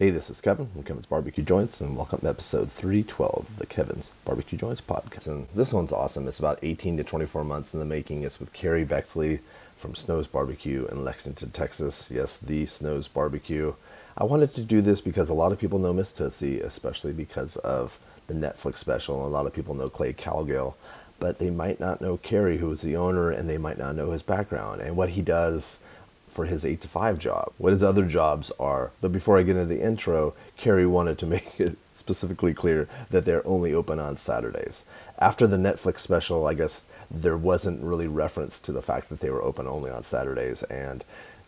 Hey, this is Kevin from Kevin's Barbecue Joints, and welcome to episode 312 of the Kevin's Barbecue Joints podcast. And this one's awesome. It's about 18 to 24 months in the making. It's with Kerry Bexley from Snow's Barbecue in Lexington, Texas. Yes, the Snow's Barbecue. I wanted to do this because a lot of people know Miss Tootsie, especially because of the Netflix special. A lot of people know Clay Cowgill, but they might not know Kerry, who is the owner, and they might not know his background and what he does for his 8 to 5 job, what his other jobs are. But before I get into the intro, Kerry wanted to make it specifically clear that they're only open on Saturdays. After the Netflix special, I guess there wasn't really reference to the fact that they were open only on Saturdays. And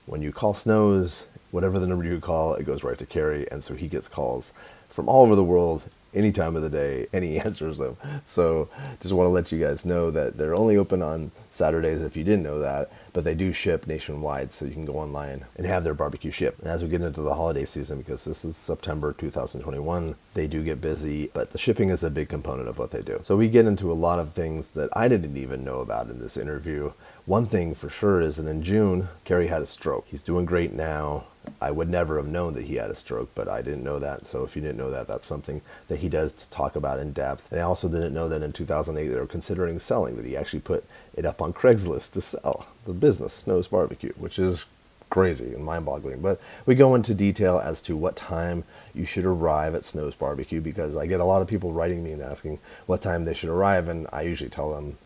when you call Snows, whatever the number you call, it goes right to Kerry. And so he gets calls from all over the world any time of the day and he answers them. So just want to let you guys know that they're only open on Saturdays if you didn't know that, but they do ship nationwide so you can go online and have their barbecue shipped. And as we get into the holiday season, because this is September 2021, they do get busy, but the shipping is a big component of what they do. So we get into a lot of things that I didn't even know about in this interview. One thing for sure is that in June, Kerry had a stroke. He's doing great now. I would never have known that he had a stroke, but I didn't know that. So if you didn't know that, that's something that he does to talk about in depth. And I also didn't know that in 2008 they were considering selling, that he actually put it up on Craigslist to sell the business, Snow's Barbecue, which is crazy and mind boggling. But we go into detail as to what time you should arrive at Snow's Barbecue because I get a lot of people writing me and asking what time they should arrive, and I usually tell them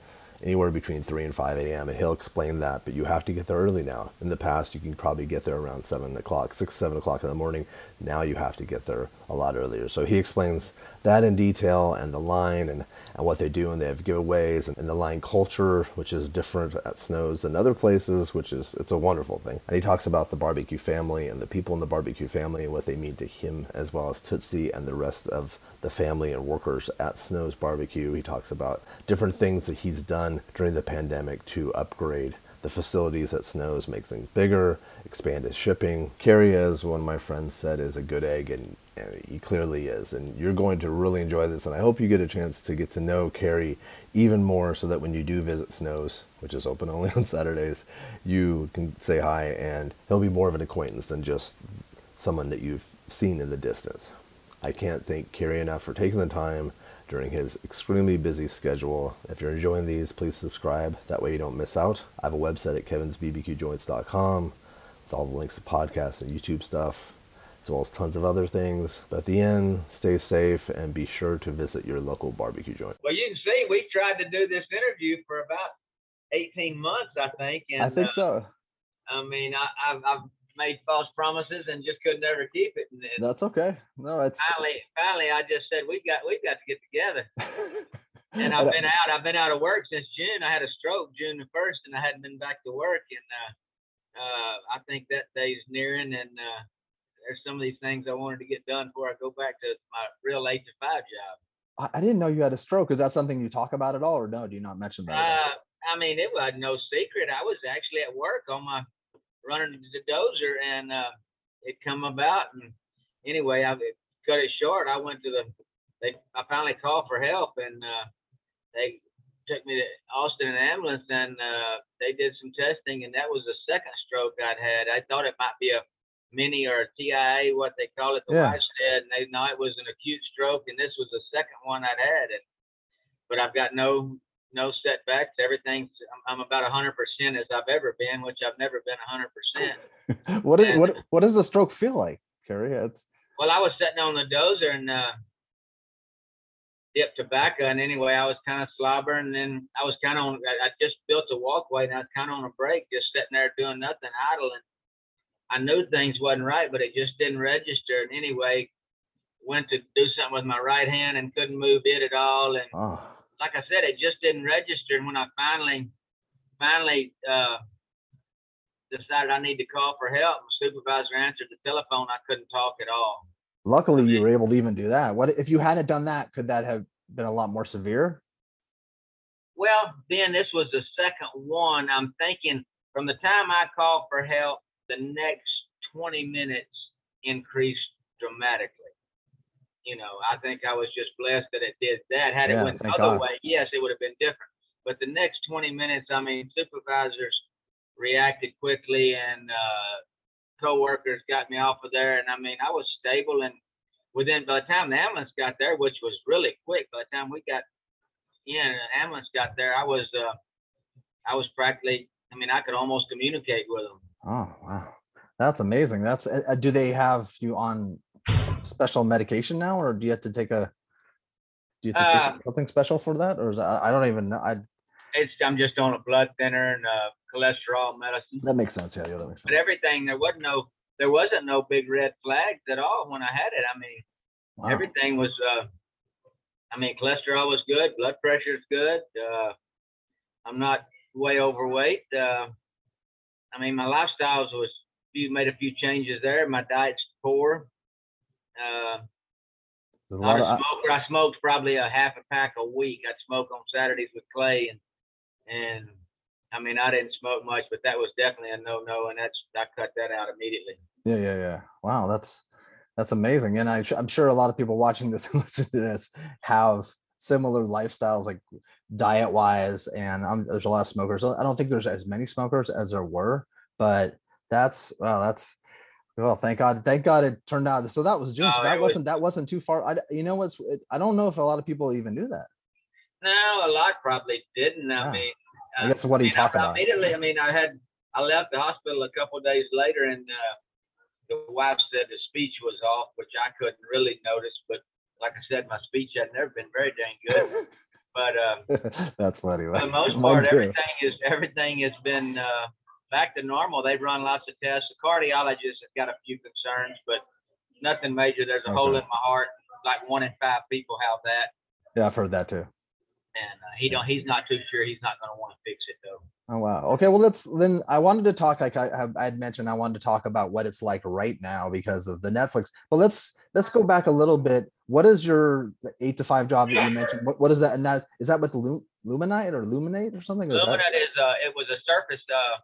anywhere between 3 and 5 a.m. and he'll explain that but you have to get there early now in the past you can probably get there around 7 o'clock 6 7 o'clock in the morning now you have to get there a lot earlier so he explains that in detail and the line and, and what they do and they have giveaways and, and the line culture which is different at snows than other places which is it's a wonderful thing. And he talks about the barbecue family and the people in the barbecue family and what they mean to him as well as tootsie and the rest of the family and workers at snow's barbecue. He talks about different things that he's done during the pandemic to upgrade the facilities at Snow's, make things bigger, expand his shipping. Kerry, as one of my friends said, is a good egg, and, and he clearly is. And you're going to really enjoy this. And I hope you get a chance to get to know Kerry even more so that when you do visit Snow's, which is open only on Saturdays, you can say hi, and he'll be more of an acquaintance than just someone that you've seen in the distance. I can't thank Kerry enough for taking the time during his extremely busy schedule. If you're enjoying these, please subscribe. That way you don't miss out. I have a website at kevinsbbqjoints.com with all the links to podcasts and YouTube stuff, as well as tons of other things. But at the end, stay safe and be sure to visit your local barbecue joint. Well, you can see we tried to do this interview for about 18 months, I think. And, I think uh, so. I mean, I, I've, I've made false promises and just could never keep it. And, That's okay. No, it's finally, finally, I just said we got we got to get together. And I've been out. I've been out of work since June. I had a stroke June the first, and I hadn't been back to work. And uh, uh, I think that day's nearing. And uh, there's some of these things I wanted to get done before I go back to my real eight to five job. I I didn't know you had a stroke. Is that something you talk about at all, or no? Do you not mention that? Uh, I mean, it was no secret. I was actually at work on my running into the dozer, and uh, it come about. And anyway, I cut it short. I went to the. They I finally called for help, and uh, they took me to Austin in an ambulance, and uh, they did some testing, and that was the second stroke I'd had. I thought it might be a mini or a TIA, what they call it. The Yeah. wife said, and they know it was an acute stroke, and this was the second one I'd had. And but I've got no no setbacks. Everything's I'm, I'm about hundred percent as I've ever been, which I've never been hundred percent. what is and- what what does the stroke feel like, Kerry? It's Well, I was sitting on the dozer and uh, dipped tobacco, and anyway, I was kind of slobbering. And then I was kind of on. I, I just built a walkway, and I was kind of on a break, just sitting there doing nothing, idling. I knew things wasn't right, but it just didn't register. And anyway, went to do something with my right hand and couldn't move it at all. And oh, like I said, it just didn't register. And when I finally, finally uh, decided I need to call for help, my supervisor answered the telephone. I couldn't talk at all. luckily you were able to even do that. What if you hadn't done that? Could that have been a lot more severe? Well, then this was the second one. I'm thinking from the time I called for help, the next 20 minutes increased dramatically. You know, I think I was just blessed that it did that. Had it went the other God. way, yes, it would have been different. But the next 20 minutes, I mean, supervisors reacted quickly and uh, coworkers got me off of there, and I mean, I was stable. And within by the time the ambulance got there, which was really quick, by the time we got in, and the ambulance got there, I was uh, I was practically. I mean, I could almost communicate with them. Oh wow, that's amazing. That's uh, uh, do they have you on special medication now, or do you have to take a do you have to take Uh, something special for that, or is that, I don't even know. I It's I'm just on a blood thinner and uh, cholesterol medicine. that makes sense. Yeah, yeah, that makes sense. But everything there wasn't no there wasn't no big red flags at all when I had it. I mean, Wow. everything was uh I mean cholesterol was good, blood pressure is good. Uh I'm not way overweight. Uh I mean my lifestyles was few made a few changes there. My diet's poor. Uh There's a lot of, I- smoker. I smoked probably a half a pack a week. I'd smoke on Saturdays with Clay and and I mean I didn't smoke much, but that was definitely a no no and that's I cut that out immediately. yeah, yeah, yeah. Wow, that's that's amazing. And I, I'm sure a lot of people watching this and listening to this have similar lifestyles, like diet wise. And um, there's a lot of smokers. I don't think there's as many smokers as there were, but that's wow, that's well, thank God, thank God it turned out. So that was June. No, that it was- wasn't that wasn't too far. I, you know what's it, I don't know if a lot of people even knew that. No, a lot probably didn't. I Yeah. mean, I uh, guess what do you I- talk I about? Immediately, I mean, I had I left the hospital a couple of days later, and uh, the wife said the speech was off, which I couldn't really notice. But like I said, my speech had never been very dang good. but uh, That's funny. for the most part, everything is everything has been uh, back to normal. They've run lots of tests. The cardiologist has got a few concerns, but nothing major. There's a hole in my heart. Like one in five people have that, Yeah, I've heard that too. and uh, he don't. He's not too sure. He's not going to want to fix it though. Oh wow. Okay. Well, let's then. I wanted to talk. Like I have, I had mentioned, I wanted to talk about what it's like right now because of the Netflix. But let's let's go back a little bit. What is your eight to five job that you mentioned? What what is that? And that is that with Lu- Luminite or Luminate or something? Or is that, Luminant is uh, it was a surface. Uh,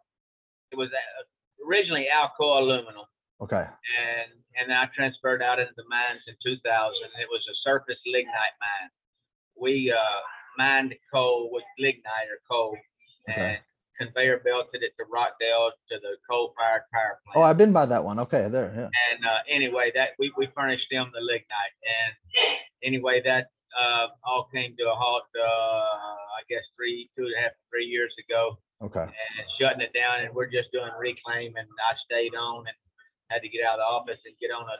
it was uh, originally Alcoa aluminum, okay. and and I transferred out into the mines in 2000. It was a surface lignite mine. We uh, mined coal with lignite or coal, Okay. and conveyor belted it to Rockdale to the coal-fired power plant. Oh, I've been by that one. Okay, there. Yeah. and uh, anyway, that we, we furnished them the lignite, and anyway, that uh, all came to a halt. Uh, I guess three, two and a half, three years ago Okay. and shutting it down and we're just doing reclaim and I stayed on and had to get out of the office and get on a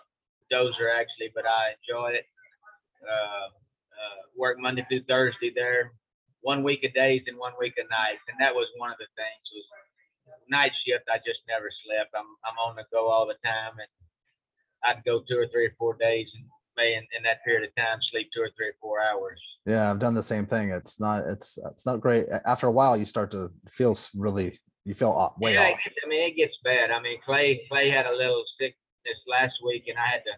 dozer actually, but I enjoyed it. Uh, uh, work Monday through Thursday there, one week of days and one week of nights. And that was one of the things was night shift. I just never slept. I'm, I'm on the go all the time and I'd go two or three or four days and may in, in that period of time sleep two or three or four hours. Yeah, I've done the same thing. It's not. It's it's not great. After a while, you start to feel really. You feel off, way yeah, off. I mean, it gets bad. I mean, Clay Clay had a little sickness last week, and I had to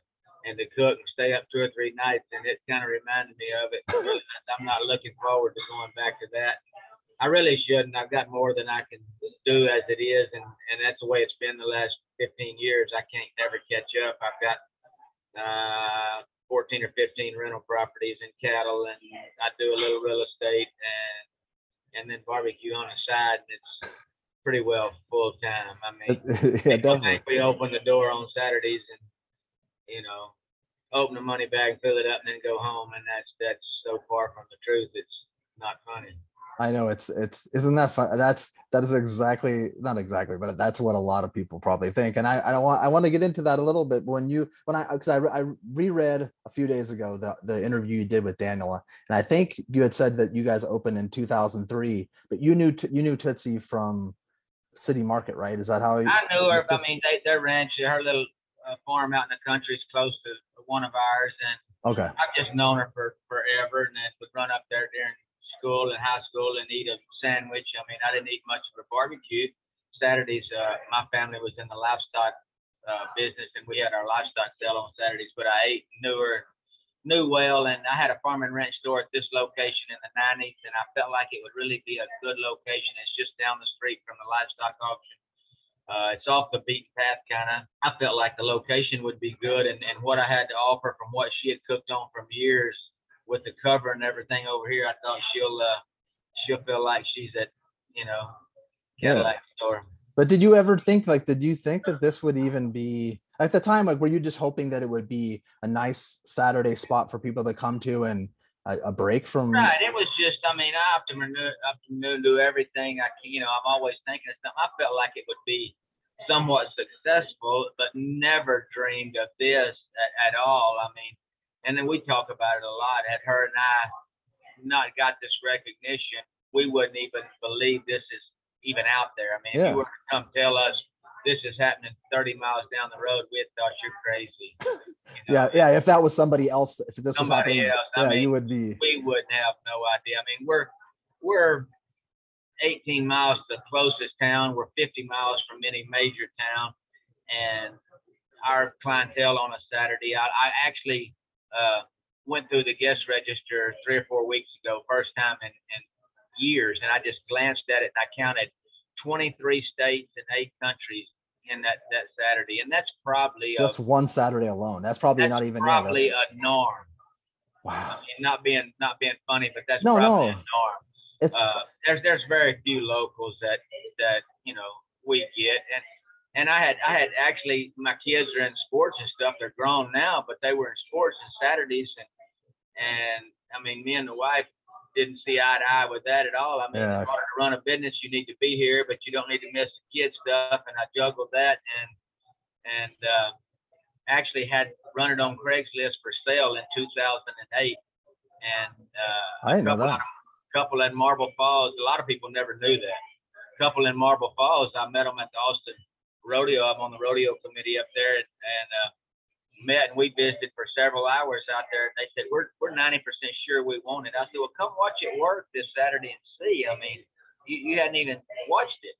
and to cook and stay up two or three nights, and it kind of reminded me of it. I'm not looking forward to going back to that. I really shouldn't. I've got more than I can do as it is, and and that's the way it's been the last 15 years. I can't never catch up. I've got uh 14 or 15 rental properties and cattle, and I do a little real estate and and then barbecue on the side. And it's pretty well full time. I mean, yeah, definitely. we open the door on Saturdays and you know open the money bag, fill it up, and then go home, and that's that's so far from the truth. It's not funny. I know it's it's isn't that fun? That's that is exactly not exactly, but that's what a lot of people probably think. And I I don't want I want to get into that a little bit. When you when I because I I reread a few days ago the the interview you did with Daniela, and I think you had said that you guys opened in 2003, but you knew you knew Tootsie from City Market, right? Is that how you? I knew her. I mean, they, their ranch, her little uh, farm out in the country is close to one of ours, and Okay, I've just known her for forever, and then would run up there school and high school and eat a sandwich. I mean, I didn't eat much of a barbecue. Saturdays, uh, my family was in the livestock uh, business, and we had our livestock sale on Saturdays. But I ate, knew her, knew well, and I had a farm and ranch store at this location in the '90s, and I felt like it would really be a good location. It's just down the street from the livestock auction. Uh, it's off the beaten path, kind of. I felt like the location would be good, and, and what I had to offer from what she had cooked on from years with the cover and everything over here, I thought she'll uh, she'll feel like she's at you know Yeah. Cadillac store. But did you ever think like did you think that this would even be at the time like were you just hoping that it would be a nice Saturday spot for people to come to and a, a break from Right. It was just, I mean, I have to renew, I have to renew- do everything I can. You know, I'm always thinking of something. I felt like it would be somewhat successful, but never dreamed of this at, at all. I mean, and then we talk about it a lot. Had her and I not got this recognition, we wouldn't even believe this is even out there. I mean, if you were to come tell us this is happening 30 miles down the road, we'd thought you're crazy. you know? yeah yeah if that was somebody else if this was happening else. I yeah mean, you would be we wouldn't have no idea. I mean, we're we're 18 miles to the closest town. We're 50 miles from any major town, and our clientele on a Saturday. I, I actually uh, went through the guest register three or four weeks ago, first time in, in years, and I just glanced at it and I counted 23 states and eight countries in that that Saturday, and that's probably just a, one Saturday alone that's probably that's not even yeah, probably that's- a norm. wow I mean, not being not being funny, but that's No, probably no. a norm. it's Uh, there's there's very few locals that that you know we get, and and I had I had actually my kids are in sports and stuff. They're grown now, but they were in sports on Saturdays, and and I mean, me and the wife didn't see eye to eye with that at all. I mean, Yeah. to run a business, you need to be here, but you don't need to miss the kid stuff. And I juggled that and and uh, actually had run it on Craigslist for sale in 2008. And uh, I didn't know couple that. of- couple in Marble Falls. A lot of people never knew that. couple in Marble Falls. I met them at the Austin Rodeo. I'm on the rodeo committee up there, and, and uh, met and we visited for several hours out there. And they said we're we're 90% sure we want it. I said, well, come watch it work this Saturday and see. I mean, you, you hadn't even watched it.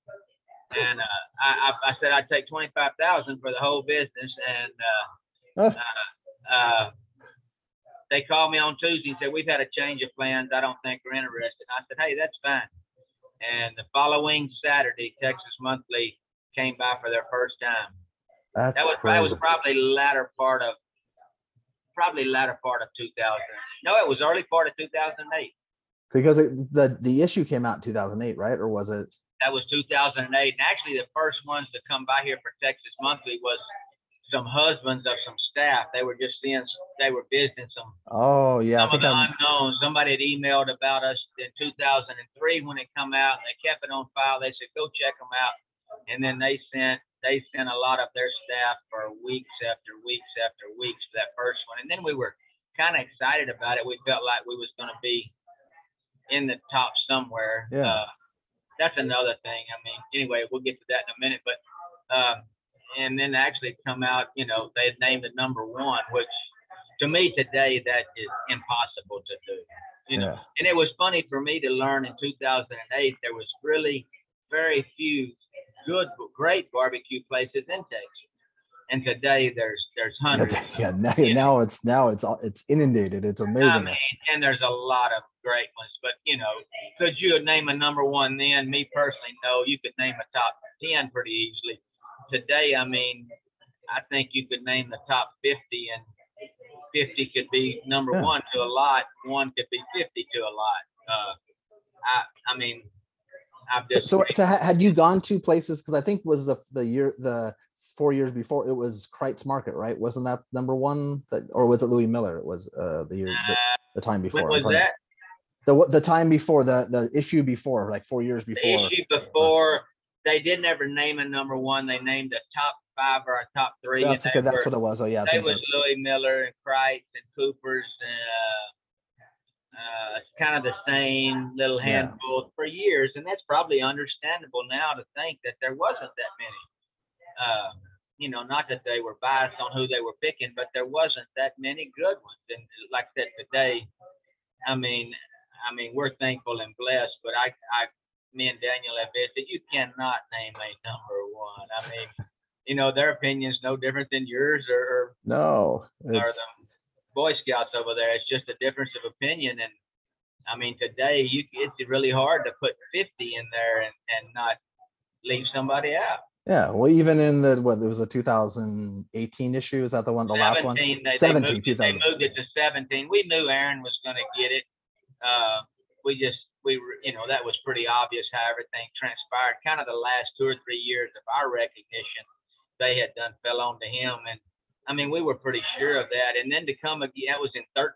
And uh, I, I, I said I'd take 25,000 for the whole business, and uh, Huh. uh, uh, they called me on Tuesday and said, We've had a change of plans. I don't think we're interested. I said, Hey, that's fine. And the following Saturday, Texas Monthly came by for their first time. that's That was that crazy. was probably latter part of probably latter part of 2000. No, it was early part of 2008. because it, the the issue came out in 2008 right or was it That was 2008. And actually, the first ones to come by here for Texas Monthly was some husbands of some staff. They were just seeing, they were visiting some oh yeah i some of the i'm unknowns. Somebody had emailed about us in 2003 when it come out, and they kept it on file. They said, "Go check them out," and then they sent they sent a lot of their staff for weeks after weeks after weeks for that first one, and then we were kind of excited about it. We felt like we was going to be in the top somewhere. Yeah. Uh, that's another thing. I mean, anyway, we'll get to that in a minute, but. Um, and then actually come out, you know, they had named it number one, which to me today that is impossible to do. You know, yeah and it was funny for me to learn in 2008 there was really very few good, great barbecue places in Texas, and today there's there's hundreds. yeah now, now it's now it's all it's inundated it's amazing. I mean, and there's a lot of great ones, but you know, could you name a number one then? Me personally, no. You could name a top ten pretty easily. Today, I mean, I think you could name the top fifty, and fifty could be number Yeah. one to a lot. One could be fifty to a lot. Uh, I, I mean, So so ha- had you gone to places because i think was the the year the four years before it was Kreuz Market, right? Wasn't that number one? That or was it Louie Mueller? It was uh the year the, the time before. when was that? The the time before the the issue before, like four years The before. issue before they didn't ever name a number one. They named a top five or a top three. That's and okay. That's were- what it was. Oh yeah, They was Louie Mueller and Kreuz and Cooper's. Uh, uh, it's kind of the same little Yeah. handful for years, and that's probably understandable now to think that there wasn't that many. Uh, you know, not that they were biased on who they were picking, but there wasn't that many good ones. And like I said today, I mean, I mean, we're thankful and blessed, but I, I, me and Daniel have visited. You cannot name a number one. I mean, you know, their opinion's no different than yours or, no. or It's, the Boy Scouts over there. It's just a difference of opinion. And I mean, today you it's really hard to put 50 in there and, and not leave somebody out. yeah. Well, even in the what it was a 2018 issue. Is that the one? The last one? 17, They, they 17, moved it, they moved it to 17. We knew Aaron was going to get it. Uh, we just we were, you know, that was pretty obvious how everything transpired. Kind of the last two or three years of our recognition, they had done fell on to him, and I mean, we were pretty sure of that. And then to come again, that was in 13,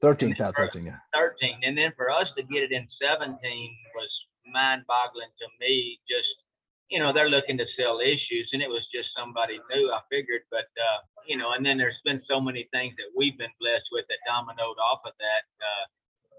13, that's 13, yeah. 13, and then for us to get it in 17 was mind-boggling to me. Just you know, they're looking to sell issues, and it was just somebody new. I figured, but uh, you know, and then there's been so many things that we've been blessed with that dominoed off of that. Uh,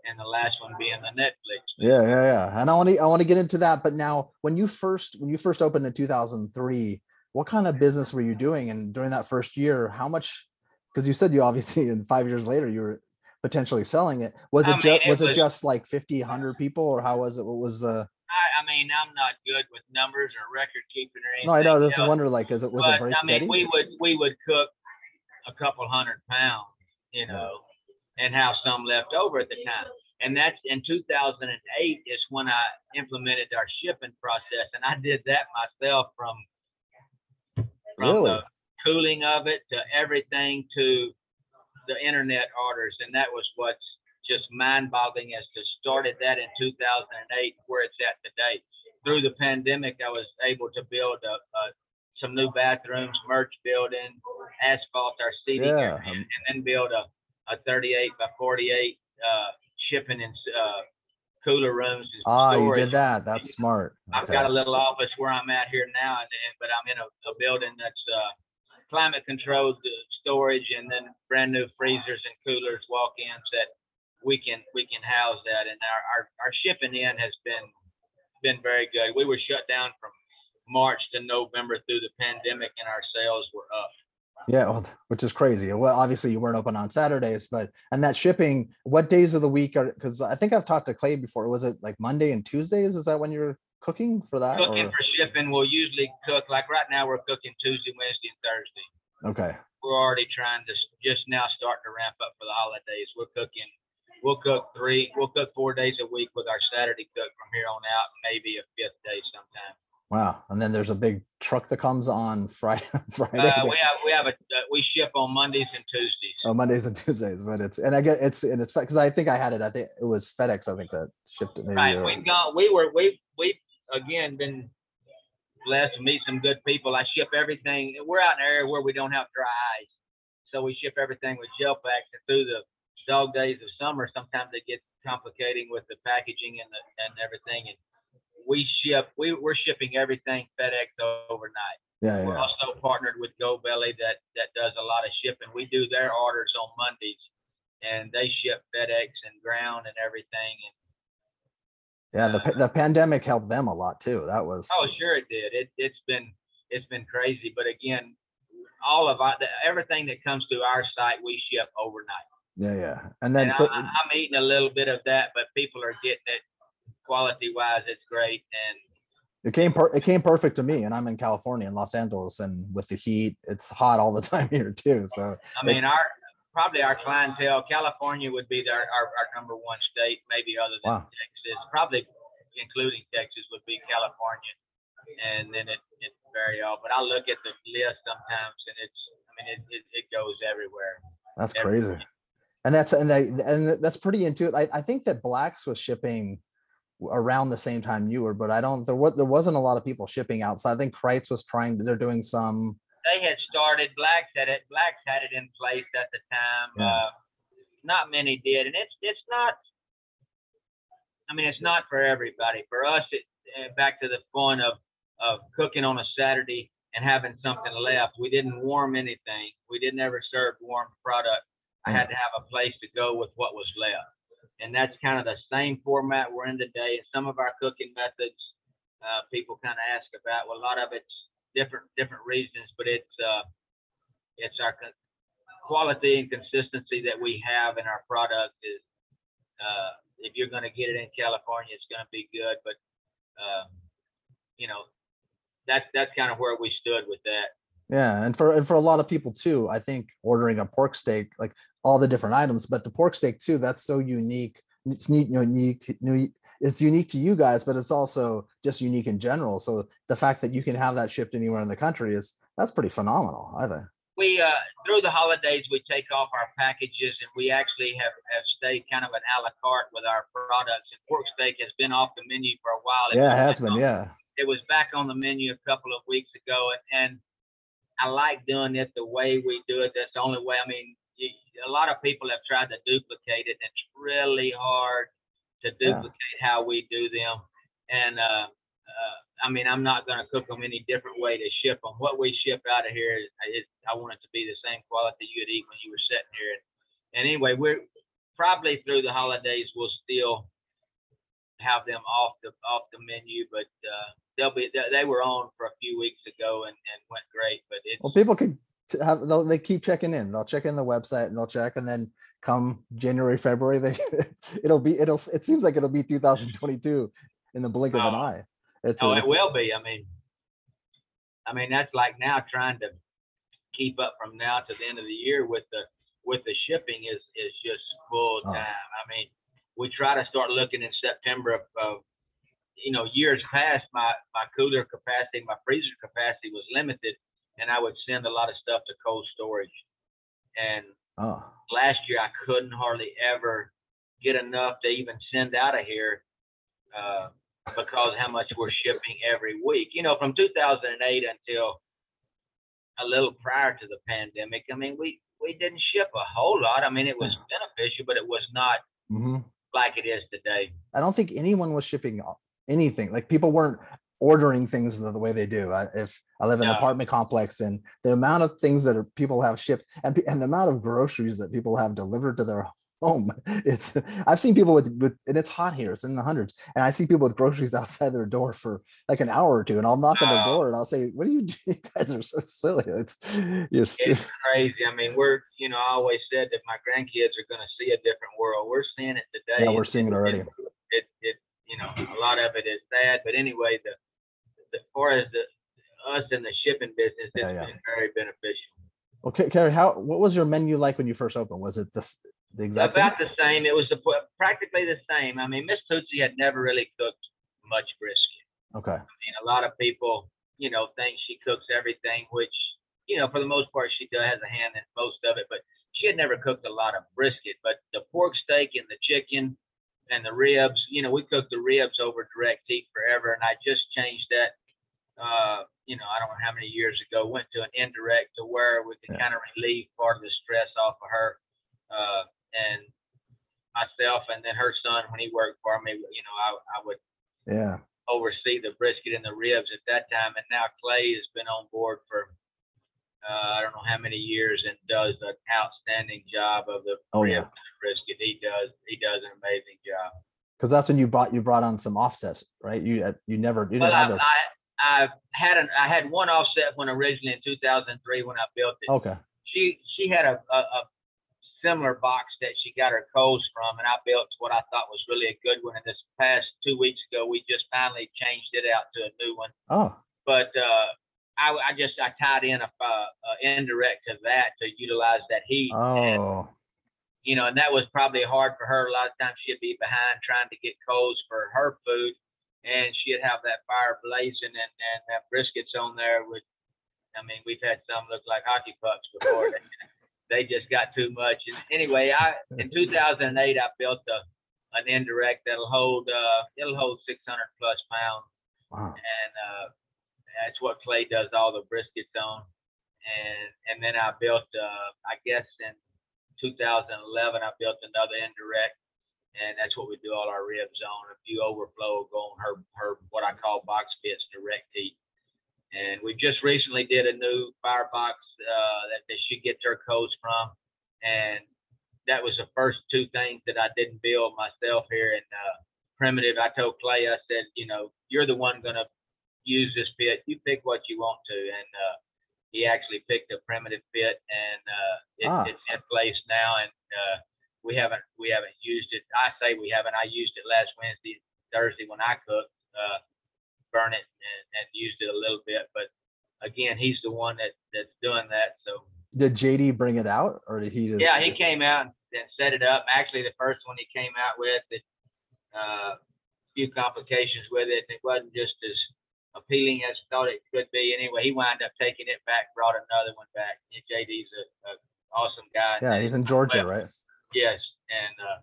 and the last one being the Netflix. Yeah, yeah, yeah. And I want to I want to get into that. But now, when you first when you first opened in 2003, what kind of business were you doing? And during that first year, how much? Because you said you obviously, in five years later, you were potentially selling it. Was it just was, it, just like 50, 100 people, or how was it? What was the? I, I mean, I'm not good with numbers or record keeping or anything. No, I know. This is wonder like, is it was but, it very I steady? mean, we would we would cook a couple hundred pounds, you know, and have some left over at the time. And that's in 2008 is when I implemented our shipping process, and I did that myself from from Really? the cooling of it to everything to the internet orders, and that was what's just mind-boggling as to started that in 2008 where it's at today. Through the pandemic, I was able to build a, a some new bathrooms, merch building, asphalt our seating Yeah, area, um, and then build a, a 38 by 48 uh, shipping and uh, cooler rooms. Ah, you did that. That's smart. I've got a little office where I'm at here now, but I'm in a, a building that's uh, climate controlled uh, storage, and then brand new freezers and coolers, walk-ins that we can we can house that. And our our, our shipping in has been been very good. We were shut down from March to November through the pandemic, and our sales were up. Yeah, well, which is crazy. Well, obviously you weren't open on Saturdays, but and that shipping, what days of the week are because I think I've talked to Clay before. Was it like Monday and Tuesdays? Is that when you're cooking for that? Cooking or- for shipping, we'll usually cook like right now. We're cooking Tuesday, Wednesday, and Thursday. Okay. we're already trying to just now starting to ramp up for the holidays. We're cooking, we'll cook three, we'll cook four days a week with our Saturday cook from here on out, maybe a fifth day sometime. Wow. And then there's a big truck that comes on Friday. Friday. Uh, we have, we have a, uh, we ship on Mondays and Tuesdays. oh, Mondays and Tuesdays, but it's and I get it's and it's because I think I had it. I think it was FedEx. I think that shipped it. Maybe Right, we've gone, we were, we, we, again, been blessed to meet some good people. I ship everything, we're out in an area where we don't have dry ice. So we ship everything with gel packs and through the dog days of summer, sometimes it gets complicating with the packaging and the, and everything. And we ship, we, we're shipping everything FedEx overnight. yeah, We're yeah. also partnered with Goldbelly that, that does a lot of shipping. We do their orders on Mondays and they ship FedEx and ground and everything. And Yeah, the pa- uh, the pandemic helped them a lot too. That was Oh, sure it did. It, it's been, it's been crazy. But again, all of our, the, everything that comes to our site, we ship overnight. yeah, yeah. And then And so I, I'm eating a little bit of that, but people are getting it quality wise. It's great. And it came per- it came perfect to me, and I'm in California in Los Angeles, and with the heat, it's hot all the time here too. So I mean, our, probably our clientele, California would be our, our, our number one state, maybe other than wow, Texas, probably including Texas would be California. And then it, it vary all, but I look at the list sometimes and it's, I mean, it, it, it goes everywhere. that's every crazy. And that's and they and that's pretty intuitive. I, I think that Blacks was shipping around the same time you were, but I don't there was there wasn't a lot of people shipping out. So I think Kreuz was trying to they're doing some They had started, Blacks had it, Blacks had it in place at the time. Yeah. Uh, not many did. And it's, it's not, I mean, it's not for everybody. For us, it, uh, back to the fun of, of cooking on a Saturday and having something left. We didn't warm anything. We didn't ever serve warm product. I had to have a place to go with what was left. And that's kind of the same format we're in today. And some of our cooking methods, uh, people kind of ask about. Well, a lot of it's different different reasons, but it's uh, it's our quality and consistency that we have in our product is uh, if you're going to get it in California, it's going to be good. But uh, you know, that's that's kind of where we stood with that. Yeah, and for and for a lot of people too, I think ordering a pork steak, like all the different items, but the pork steak too, that's so unique. It's neat, unique, to- new- it's unique to you guys, but it's also just unique in general. So the fact that you can have that shipped anywhere in the country is that's pretty phenomenal, I think. we uh, through the holidays we take off our packages and we actually have, have stayed kind of an a la carte with our products. And pork steak has been off the menu for a while. Yeah, it has been. on- Yeah. It was back on the menu a couple of weeks ago, and, and I like doing it the way we do it. That's the only way. I mean, you, a lot of people have tried to duplicate it. And it's really hard to Yeah. duplicate how we do them. And uh, uh, I mean, I'm not going to cook them any different way to ship them. What we ship out of here is, is I want it to be the same quality you'd eat when you were sitting here. And, and anyway, we're probably through the holidays. We'll still have them off the off the menu, but uh, they'll be they, they were on for a few weeks ago and, and went great. But it's Well, people can have they'll, they keep checking in. They'll check in the website and they'll check, and then come January, February, they it'll be it'll it seems like it'll be 2022 in the blink of an Oh. eye. It's oh, it's- it will be. I mean, I mean that's like now trying to keep up from now to the end of the year with the with the shipping is is just full Oh. time. I mean, we try to start looking in September of, of you know years past my my cooler capacity, my freezer capacity was limited, and I would send a lot of stuff to cold storage. And Oh, last year I couldn't hardly ever get enough to even send out of here uh, because how much we're shipping every week. You know, from 2008 until a little prior to the pandemic, I mean, we we didn't ship a whole lot. I mean, it was beneficial, but it was not mhm. Like it is today. I don't think anyone was shipping anything. Like people weren't ordering things the, the way they do. I, if I live in an apartment complex and the amount of things that are, people have shipped and, and the amount of groceries that people have delivered to their home, it's I've seen people with, with and it's hot here. It's in the hundreds, and I see people with groceries outside their door for like an hour or two, and I'll knock on their Oh. door and I'll say, "What are you doing? You guys are so silly. It's you're stupid." It's crazy. I mean, we're you know I always said that my grandkids are going to see a different world. We're seeing it today. Yeah, we're seeing it already. It it you know a lot of it is sad, but anyway, the the far as the us in the shipping business, it's Yeah, yeah. been very beneficial. Okay, Kerry, how what was your menu like when you first opened? Was it this the exact same? About the same. It was the, practically the same. I mean, Miss Tootsie had never really cooked much brisket. Okay. I mean, a lot of people, you know, think she cooks everything, which, you know, for the most part, she does has a hand in most of it, but she had never cooked a lot of brisket. But the pork steak and the chicken and the ribs, you know, we cooked the ribs over direct heat forever. And I just changed that, uh, you know, I don't know how many years ago, went to an indirect to where we could Yeah. kind of relieve part of the stress off of her. Uh, and myself and then her son, when he worked for me, you know, I, I would Yeah. oversee the brisket and the ribs at that time. And now Clay has been on board for uh, I don't know how many years and does an outstanding job of the Oh, ribs yeah. and brisket. He does he does an amazing job. Because that's when you brought you brought on some offsets, right? You you never you Well, didn't have I, those. I I've had an I had one offset when originally in 2003 when I built it. Okay. She she had a, a, a similar box that she got her coals from, and I built what I thought was really a good one. And this past two weeks ago, we just finally changed it out to a new one. Oh, but uh, I, I just I tied in a, uh, indirect to that to utilize that heat. And, oh, you know, and that was probably hard for her. A lot of times she'd be behind trying to get coals for her food, and she'd have that fire blazing and, and that briskets on there. With, I mean, we've had some look like hockey pucks before. they, just got too much. And anyway, I in 2008 I built a an indirect that'll hold uh, it'll hold 600 plus pounds wow. and uh, that's what Clay does all the briskets on. And and then I built, uh, I guess in 2011, I built another indirect, and that's what we do all our ribs on. A few overflow, go on her her what I call box pits direct heat. And we just recently did a new firebox uh, that they should get their codes from, and that was the first two things that I didn't build myself here in uh, Primitive. I told Clay, I said, you know, you're the one gonna use this pit. You pick what you want to. And uh, he actually picked a primitive pit, and uh, it, Ah. it's in place now. And uh, we haven't we haven't used it. I say we haven't. I used it last Wednesday, Thursday when I cooked, uh, burn it and, and used it a little bit. But again, he's the one that that's doing that. So Did JD bring it out, or did he just? yeah, he came out and set it up. Actually, the first one he came out with, it, uh, few complications with it. It wasn't just as appealing as thought it could be. Anyway, he wound up taking it back, brought another one back. And JD's a, a awesome guy. Yeah, he's in Georgia, well, right? Yes, and uh,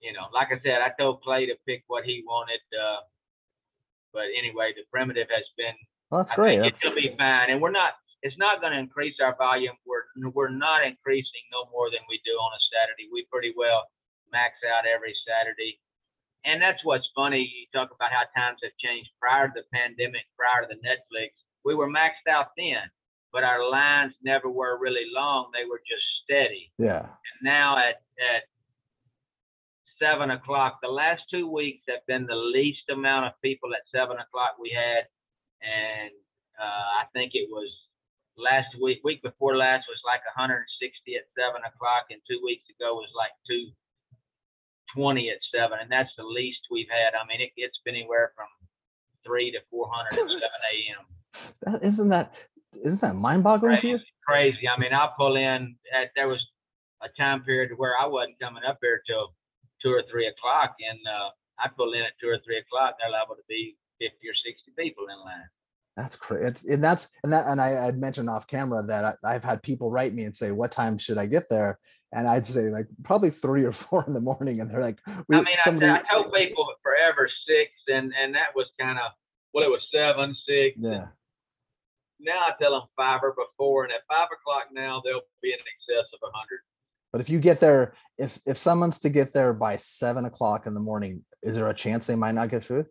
you know, like I said, I told Clay to pick what he wanted. Uh, but anyway, the primitive has been. Well, that's I great. That's, it'll be fine, and we're not. It's not going to increase our volume. We're we're not increasing no more than we do on a Saturday. We pretty well max out every Saturday, and that's what's funny. You talk about how times have changed. Prior to the pandemic, prior to the Netflix, we were maxed out then, but our lines never were really long. They were just steady yeah. And now at at seven o'clock. The last two weeks have been the least amount of people at seven o'clock we had, and uh, I think it was last week. Week before last was like 160 at seven o'clock, and two weeks ago was like 220 at seven, and that's the least we've had. I mean, it, it's been anywhere from three to 400 at 7 a.m. That, isn't that isn't that mind boggling to you? Crazy, crazy. I mean, I'll pull in. At, there was a time period where I wasn't coming up here till two or three o'clock, and uh, I pull in at two or three o'clock. They're liable to be fifty or sixty people in line. That's crazy. It's and that's and that and I had mentioned off camera that I, I've had people write me and say, "What time should I get there?" And I'd say like probably three or four in the morning, and they're like, we, I mean, somebody, I, I told people forever six, and and that was kind of well, it was seven, six. yeah, Now I tell them five or before, and at five o'clock now they'll be in excess of a hundred. But if you get there, if if someone's to get there by seven o'clock in the morning, is there a chance they might not get food?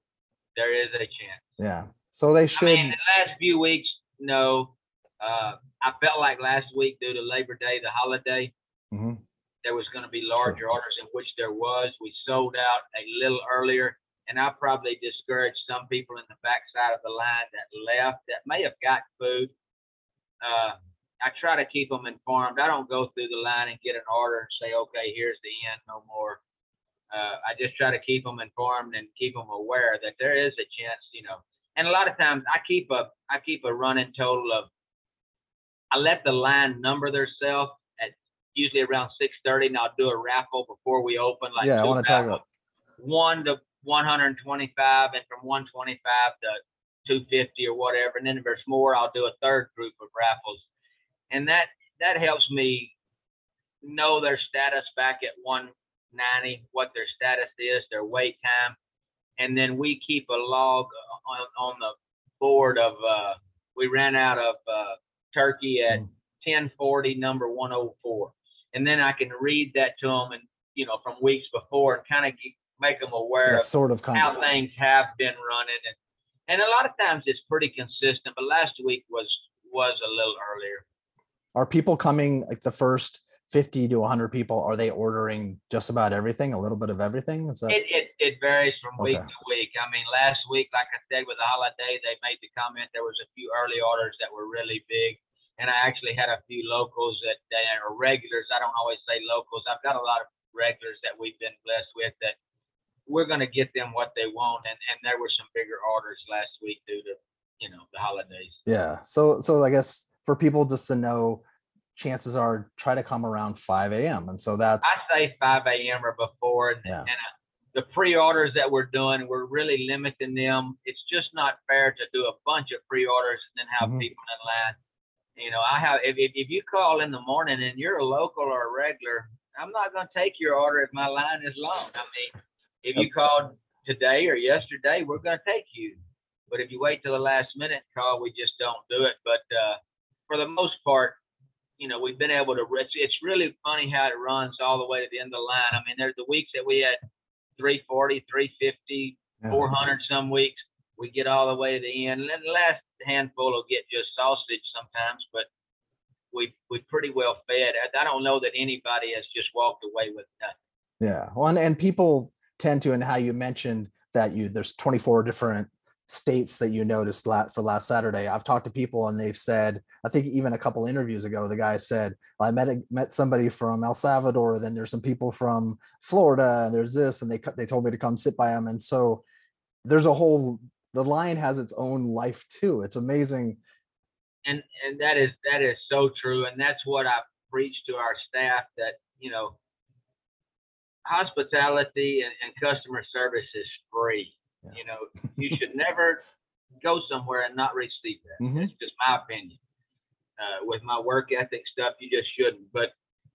There is a chance. Yeah, so they should. I mean, the last few weeks, no. Uh, I felt like last week due to Labor Day, the holiday, Mhm. there was going to be larger orders, in which there was. We sold out a little earlier, and I probably discouraged some people in the backside of the line that left that may have got food. Uh, I try to keep them informed. I don't go through the line and get an order and say, okay, here's the end, no more. Uh, I just try to keep them informed and keep them aware that there is a chance, you know. And a lot of times I keep a I keep a running total of I let the line number themselves at usually around six thirty, and I'll do a raffle before we open. Like yeah, I want to talk about. one to one hundred and twenty-five, and from one twenty-five to two fifty or whatever. And then if there's more, I'll do a third group of raffles, and that that helps me know their status back at one ninety, what their status is, their wait time, and then we keep a log on on the board of uh, we ran out of uh, turkey at Mm. 1040 number 104 and then i can read that to them and you know from weeks before and kind of make them aware Yeah, of sort of how of. things have been running and and a lot of times it's pretty consistent but last week was was a little earlier Are people coming like the first fifty to hundred people? Are they ordering just about everything? A little bit of everything? Is that? it, it it varies from week to week i mean last week like i said with the holiday they made the comment there was a few early orders that were really big and i actually had a few locals that, that are regulars i don't always say locals i've got a lot of regulars that we've been blessed with that we're going to get them what they want and and there were some bigger orders last week due to you know the holidays Yeah. So so I guess for people just to know, chances are try to come around 5 a.m. And so that's I say 5 a.m. or before. And, Yeah. and uh, the pre-orders that we're doing, we're really limiting them. It's just not fair to do a bunch of pre-orders and then have Mhm. people in line. You know, I have if, if if you call in the morning and you're a local or a regular, I'm not going to take your order if my line is long. I mean, if you called today or yesterday, we're going to take you. But if you wait till the last minute call, we just don't do it. But uh, for the most part, you know, we've been able to. It's, it's really funny how it runs all the way to the end of the line. I mean, there's the weeks that we had 340, 350, yeah, 400 some weeks. We get all the way to the end. And then the last handful will get just sausage sometimes, but we we pretty well fed. I, I don't know that anybody has just walked away with nothing. Yeah. Well, and, and people tend to, and how you mentioned that you there's 24 different states that you noticed for last Saturday. I've talked to people and they've said, I think even a couple interviews ago, the guy said, I met met somebody from El Salvador, then there's some people from Florida, and there's this, and they they told me to come sit by them. And so there's a whole the lion has its own life too. It's amazing. and and that is that is so true and that's what i preach to our staff that you know hospitality and, and customer service is free Yeah. you know you should never go somewhere and not receive that. Mhm. It's just my opinion. Uh, with my work ethic stuff, you just shouldn't. But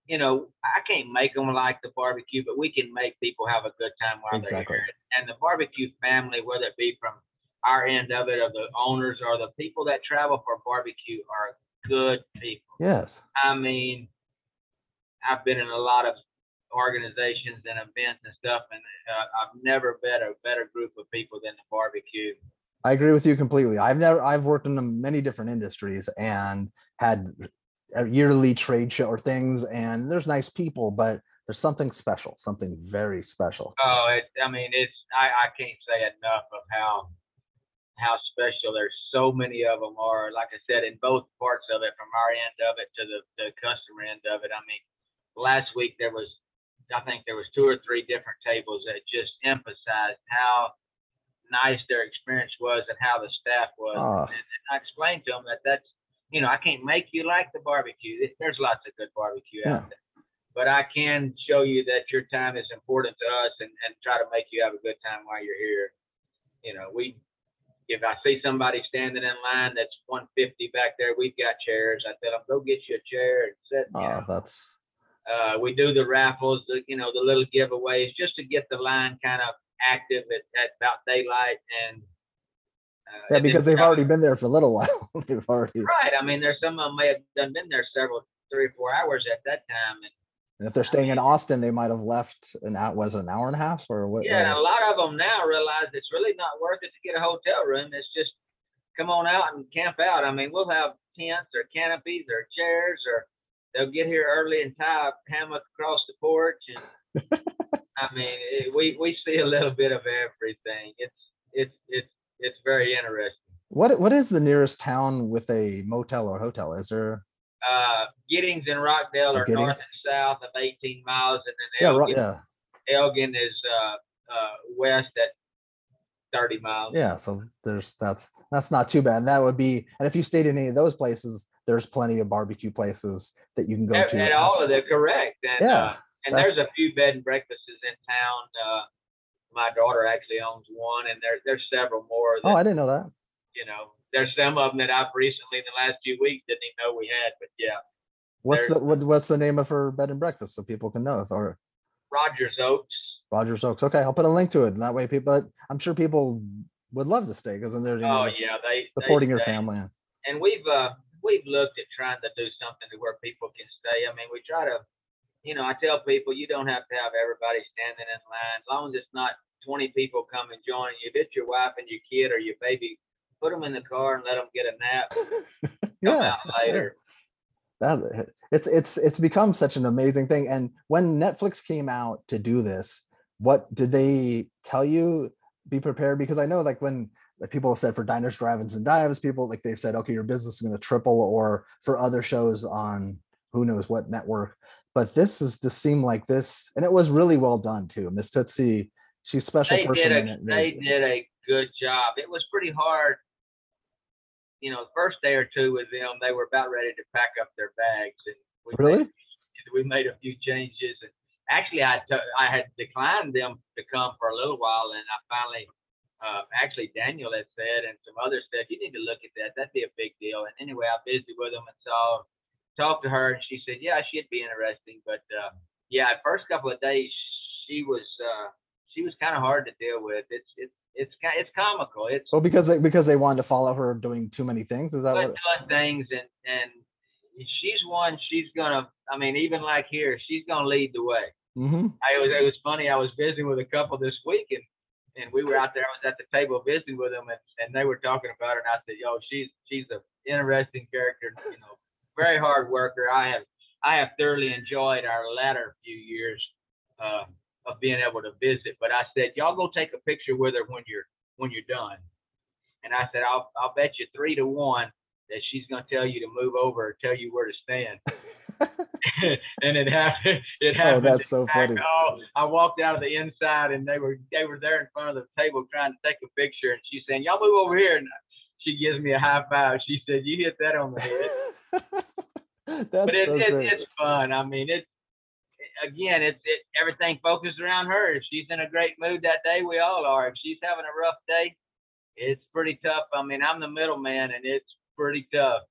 you know, I can't make them like the barbecue, but we can make people have a good time while Exactly. they're here. And the barbecue family, whether it be from our end of it, or the owners, or the people that travel for barbecue, are good people. Yes. I mean, I've been in a lot of organizations and events and stuff, and uh, I've never met a better group of people than the barbecue. I agree with you completely. I've never I've worked in many different industries and had a yearly trade show or things and there's nice people, but there's something special, something very special. Oh, it, I mean, it's I, I can't say enough of how how special. There's so many of them are. Like I said, in both parts of it, from our end of it to the the customer end of it. I mean, last week there was, I think there was two or three different tables that just emphasized how nice their experience was and how the staff was. Ah. And, I explained to them that that's, you know, I can't make you like the barbecue. There's lots of good barbecue out there but I can show you that your time is important to us and, and try to make you have a good time while you're here. You know, we, if I see somebody standing in line that's 150 back there, we've got chairs. I tell them, go get you a chair and sit. You Uh, that's Uh, we do the raffles, the, you know, the little giveaways just to get the line kind of active at, at about daylight and. Uh, yeah, because they've already been there for a little while. they've already Right. I mean, there's some of them may have done been there several, three or four hours at that time. And and if they're staying in Austin, they might have left an hour was an hour and a half or what? Yeah, a lot of them now realize it's really not worth it to get a hotel room. It's just come on out and camp out. I mean, we'll have tents or canopies or chairs, or they'll get here early and tie a hammock across the porch. And I mean, it, we we see a little bit of everything. It's it's it's it's very interesting. what what is the nearest town with a motel or hotel? Is there Uh, Giddings and Rockdale Oh, are Giddings? north and south of 18 miles, and then yeah, Elgin, right, yeah. Elgin is uh, uh, west at 30 miles. Yeah, so there's that's that's not too bad. And that would be, and if you stayed in any of those places, there's plenty of barbecue places that you can go At, to. at all of them, correct. And, Yeah, uh, and there's a few bed and breakfasts in town. Uh, my daughter actually owns one, and there, there's several more. That, Oh, I didn't know that. you know, there's some of them that I've recently in the last few weeks didn't even know we had. But yeah, What's the what, what's the name of her bed and breakfast so people can know? Or Rogers Oaks. Rogers Oaks. Okay, I'll put a link to it. And that way, people. I'm sure people would love to stay because then they're Oh know, yeah, they they supporting your stay. family. And we've uh we've looked at trying to do something to where people can stay. I mean, we try to, you know, I tell people you don't have to have everybody standing in line, as long as it's not 20 people come and join you. If it's your wife and your kid or your baby, put them in the car and let them get a nap. Come yeah, out later. that it's it's it's become such an amazing thing. And when Netflix came out to do this, what did they tell you? Be prepared because I know like when like people have said for diners, drive-ins, and dives, people like they've said, okay, your business is going to triple, or for other shows on who knows what network. But this is just seem like this, and it was really well done too. Miss Tootsie, she's a special They person. did in a it. they did a good job. It was pretty hard. You know, the first day or two with them, they were about ready to pack up their bags, and we Really? made, we made a few changes. And actually, I I had declined them to come for a little while, and I finally, uh, actually, Daniel had said, and some others said, you need to look at that. That'd be a big deal. And anyway, I visited with them and saw, talked to her, and she said, yeah, she'd be interesting. But uh, yeah, first couple of days, she was uh, she was kind of hard to deal with. It's it's it's it's comical. It's Well, because they because they wanted to follow her doing too many things. Is that doing what? things, and and she's one. She's gonna. I mean, even like here, she's gonna lead the way. hmm I was it was funny. I was visiting with a couple this week, and and we were out there. I was at the table visiting with them, and, and they were talking about her. And I said, "Yo, she's she's a interesting character. You know, very hard worker. I have I have thoroughly enjoyed our latter few years uh, of being able to visit. But I said, y'all go take a picture with her when you're when you're done. And I said, I'll I'll bet you three to one that she's gonna tell you to move over or tell you where to stand. and it happened. It oh, happened. Oh, that's so funny. Oh, I walked out of the inside and they were they were there in front of the table trying to take a picture. And she's saying, "Y'all move over here." And she gives me a high five. She said, "You hit that on the head." That's but it, so it, great. it's fun. I mean, it's again, it's it, everything focused around her. If she's in a great mood that day, we all are. If she's having a rough day, it's pretty tough. I mean, I'm the middleman, and it's pretty tough.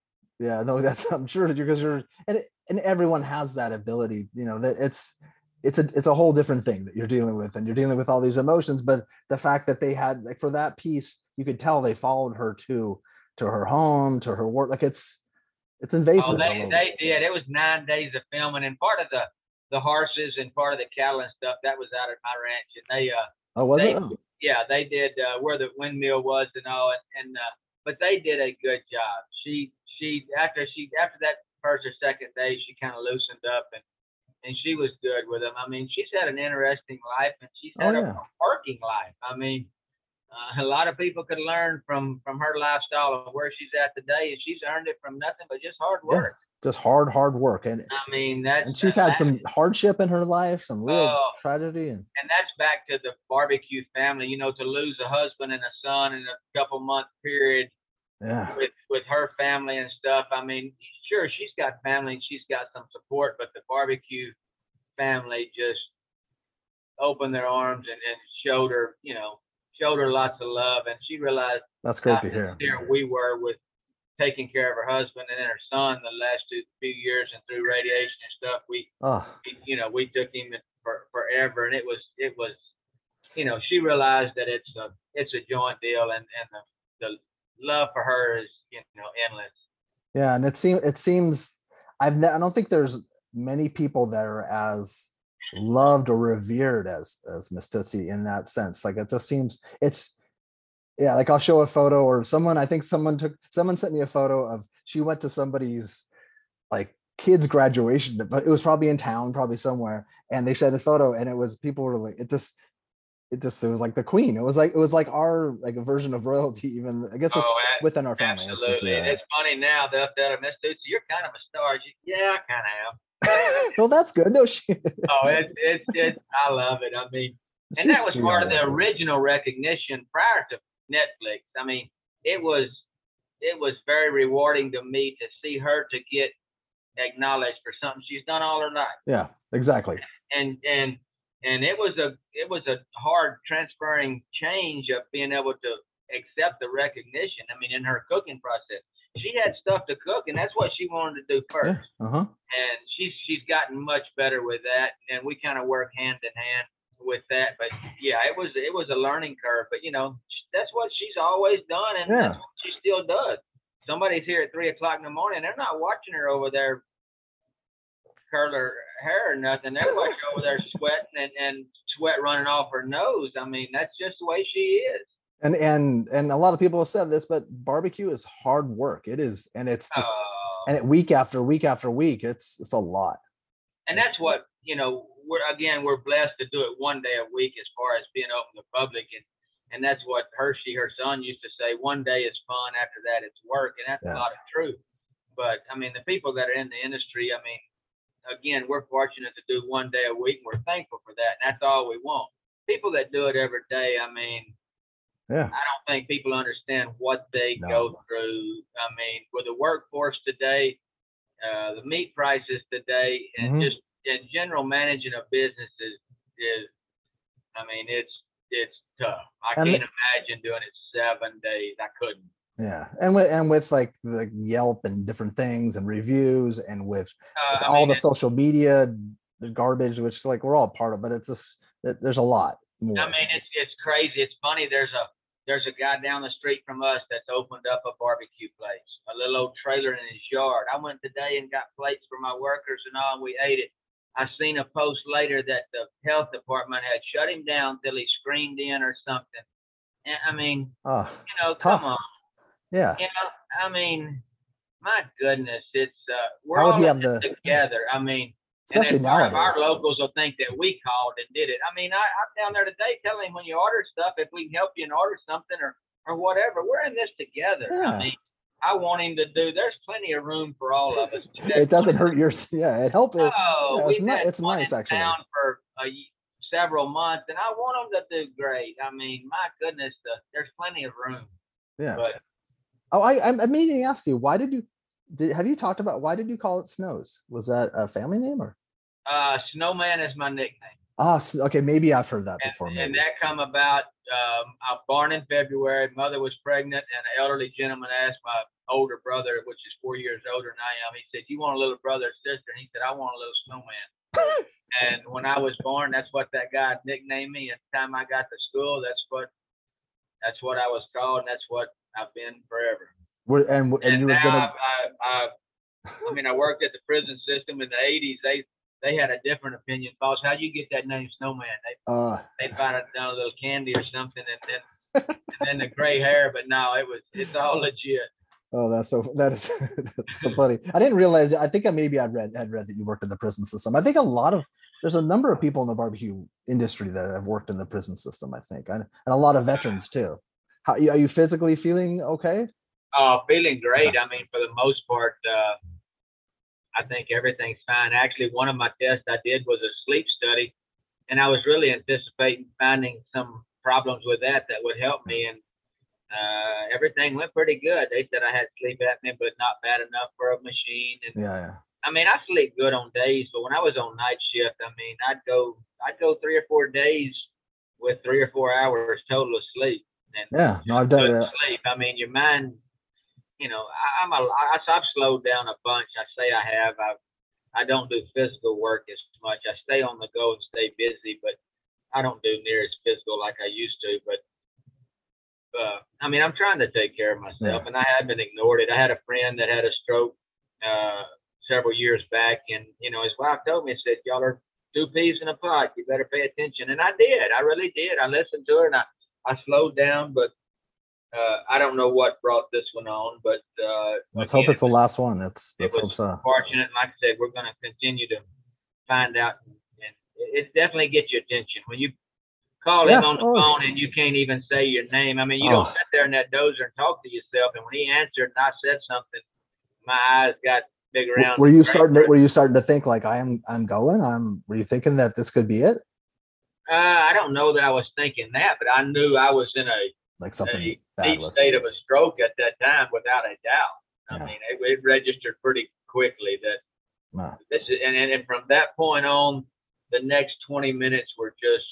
Yeah, no, that's I'm sure because you're and and everyone has that ability. You know that it's it's a it's a whole different thing that you're dealing with, and you're dealing with all these emotions. But the fact that they had like for that piece, you could tell they followed her to to her home, to her work. Like it's it's invasive. Oh, they they did. It was nine days of filming, and part of the the horses and part of the cattle and stuff that was out at my ranch, and they uh oh, was they- it? Oh, yeah they did uh, where the windmill was and all, and, and uh, but they did a good job. She she after she after that first or second day, she kind of loosened up and and she was good with them. I mean, she's had an interesting life, and she's oh had a working life. I mean, uh, a lot of people could learn from from her lifestyle and where she's at today, and she's earned it from nothing but just hard work. Yeah. Just hard, hard work, and I mean, that's and she's had that- some hardship in her life, some real Oh. tragedy, and and that's back to the barbecue family. You know, to lose a husband and a son in a couple month period yeah, with with her family and stuff. I mean, sure, she's got family and she's got some support, but the barbecue family just opened their arms and, and showed her, you know, showed her lots of love, and she realized that's great to hear. we were with taking care of her husband and then her son the last two few years and through radiation and stuff. We, Oh, we- you know, we took him for forever, and it was it was you know, she realized that it's a it's a joint deal, and and the the love for her is you know endless. Yeah, and it seems it seems I've ne- I don't think there's many people that are as loved or revered as as Miss Tootsie in that sense. Like it just seems it's yeah, like I'll show a photo or someone I think someone took someone sent me a photo of she went to somebody's like kids graduation, but it was probably in town, probably somewhere, and they shared this photo and it was people were like it just it just it was like the queen. It was like it was like our like a version of royalty even I guess it's Oh, within our family. It's just, absolutely. Yeah. it's funny now that that I'm Miss Tootsie, you're kind of a star. She, yeah, I kind of am. well, that's good. No shit. Oh, it's it's it's I love it. I mean, and She's that was part of the original recognition prior to Netflix. I mean, it was it was very rewarding to me to see her to get acknowledged for something she's done all her life. Yeah, exactly. And and and it was a it was a hard transferring change of being able to accept the recognition. I mean, in her cooking process, she had stuff to cook, and that's what she wanted to do first Yeah. Uh huh. and she's she's gotten much better with that and we kind of work hand in hand with that but yeah it was it was a learning curve but you know that's what she's always done and Yeah. that's what she still does somebody's here at three o'clock in the morning they're not watching her over there curl her hair or nothing they're over there sweating and, and sweat running off her nose i mean that's just the way she is And and and a lot of people have said this, but barbecue is hard work. It is, and it's this, Uh, and it week after week after week. It's it's a lot. and that's what you know we're again we're blessed to do it one day a week as far as being open to public and and that's what hershey her son used to say one day is fun after that it's work and that's Yeah. a lot of truth but i mean the people that are in the industry i mean again we're fortunate to do one day a week and we're thankful for that and that's all we want people that do it every day i mean Yeah. i don't think people understand what they No. go through i mean with the workforce today uh, the meat prices today and Mhm. just in general managing a business is is I mean it's it's tough. I And can't imagine doing it seven days. I couldn't. Yeah, and with and with like the Yelp and different things and reviews and with, Uh, with all mean, the social media garbage, which like we're all part of, but it's just it, there's a lot more. I mean it's it's crazy. It's funny. There's a there's a guy down the street from us that's opened up a barbecue place, a little old trailer in his yard. I went today and got plates for my workers and all, and we ate it. I seen a post later that the health department had shut him down till he screamed in or something. And I mean, oh, you know, it's tough. come on. Yeah, You know, I mean, my goodness, it's uh, we're all the- together. I mean, especially and then part of nowadays. our locals will think that we called and did it. I mean, I, I'm down there today telling him when you order stuff, if we can help you and order something or or whatever, we're in this together. Yeah. I mean, I want him to do. There's plenty of room for all of us. It doesn't hurt your yeah. It helps. Oh, yeah, it's ni- it's nice, actually. town for a, several months, and I want them to do great. I mean, my goodness, the, there's plenty of room. Yeah. But Oh, I I'm meaning to ask you why did you did have you talked about why did you call it Snows? Was that a family name or uh, Snowman is my nickname. Oh, okay. Maybe I've heard that And, before. and that come about. Um, I was born in February. Mother was pregnant, and an elderly gentleman asked my older brother, which is four years older than I am. He said, "You want a little brother or sister?" And he said, "I want a little snowman." and when I was born, that's what that guy nicknamed me. And the time I got to school, that's what that's what I was called, and that's what I've been forever. We're, and and And you were gonna. I, I, I mean, I worked at the prison system in the '80s. They they had a different opinion. Boss, how do you get that name Snowman? They Uh, they found it down a little candy or something, and then and then the gray hair. But no, it was it's all legit. oh, that's so that is that's so funny. I didn't realize. I think I maybe I read had read that you worked in the prison system. I think a lot of there's a number of people in the barbecue industry that have worked in the prison system. I think, and, and a lot of veterans too. How are you physically feeling? Okay. Oh, feeling great. I mean, for the most part, uh, I think everything's fine. Actually, one of my tests I did was a sleep study, and I was really anticipating finding some problems with that that would help me. And uh, everything went pretty good. They said I had sleep apnea, but not bad enough for a machine. And Yeah. Yeah. I mean, I sleep good on days, but when I was on night shift, I mean, I'd go, I'd go three or four days with three or four hours total of sleep. And Yeah. No, I've done that. sleep. I mean, your mind, you know, I, I'm a, I, I've slowed down a bunch. I say I have. I, I don't do physical work as much. I stay on the go and stay busy, but I don't do near as physical like I used to. But, uh, I mean, I'm trying to take care of myself, Yeah. and I haven't ignored it. I had a friend that had a stroke uh, several years back, and you know, his wife told me, said, "Y'all are two peas in a pod. You better pay attention." And I did. I really did. I listened to her, and I, I slowed down, but uh, I don't know what brought this one on, but uh, Let's hope it's the last one. Let's it let's hope so. fortunate. Like I said, we're going to continue to find out, and it, it definitely gets your attention when you call him on the oh. phone and you can't even say your name. I mean, you don't Oh. sit there in that dozer and talk to yourself. And when he answered and I said something, my eyes got big around. Were you starting to, were you starting to think like I am I'm going? I'm were you thinking that this could be it? Uh, I don't know that I was thinking that, but I knew I was in a Like something a deep state of a stroke at that time, without a doubt. I Yeah. mean, it, it registered pretty quickly that no. this is, and, and and from that point on, the next 20 minutes were just,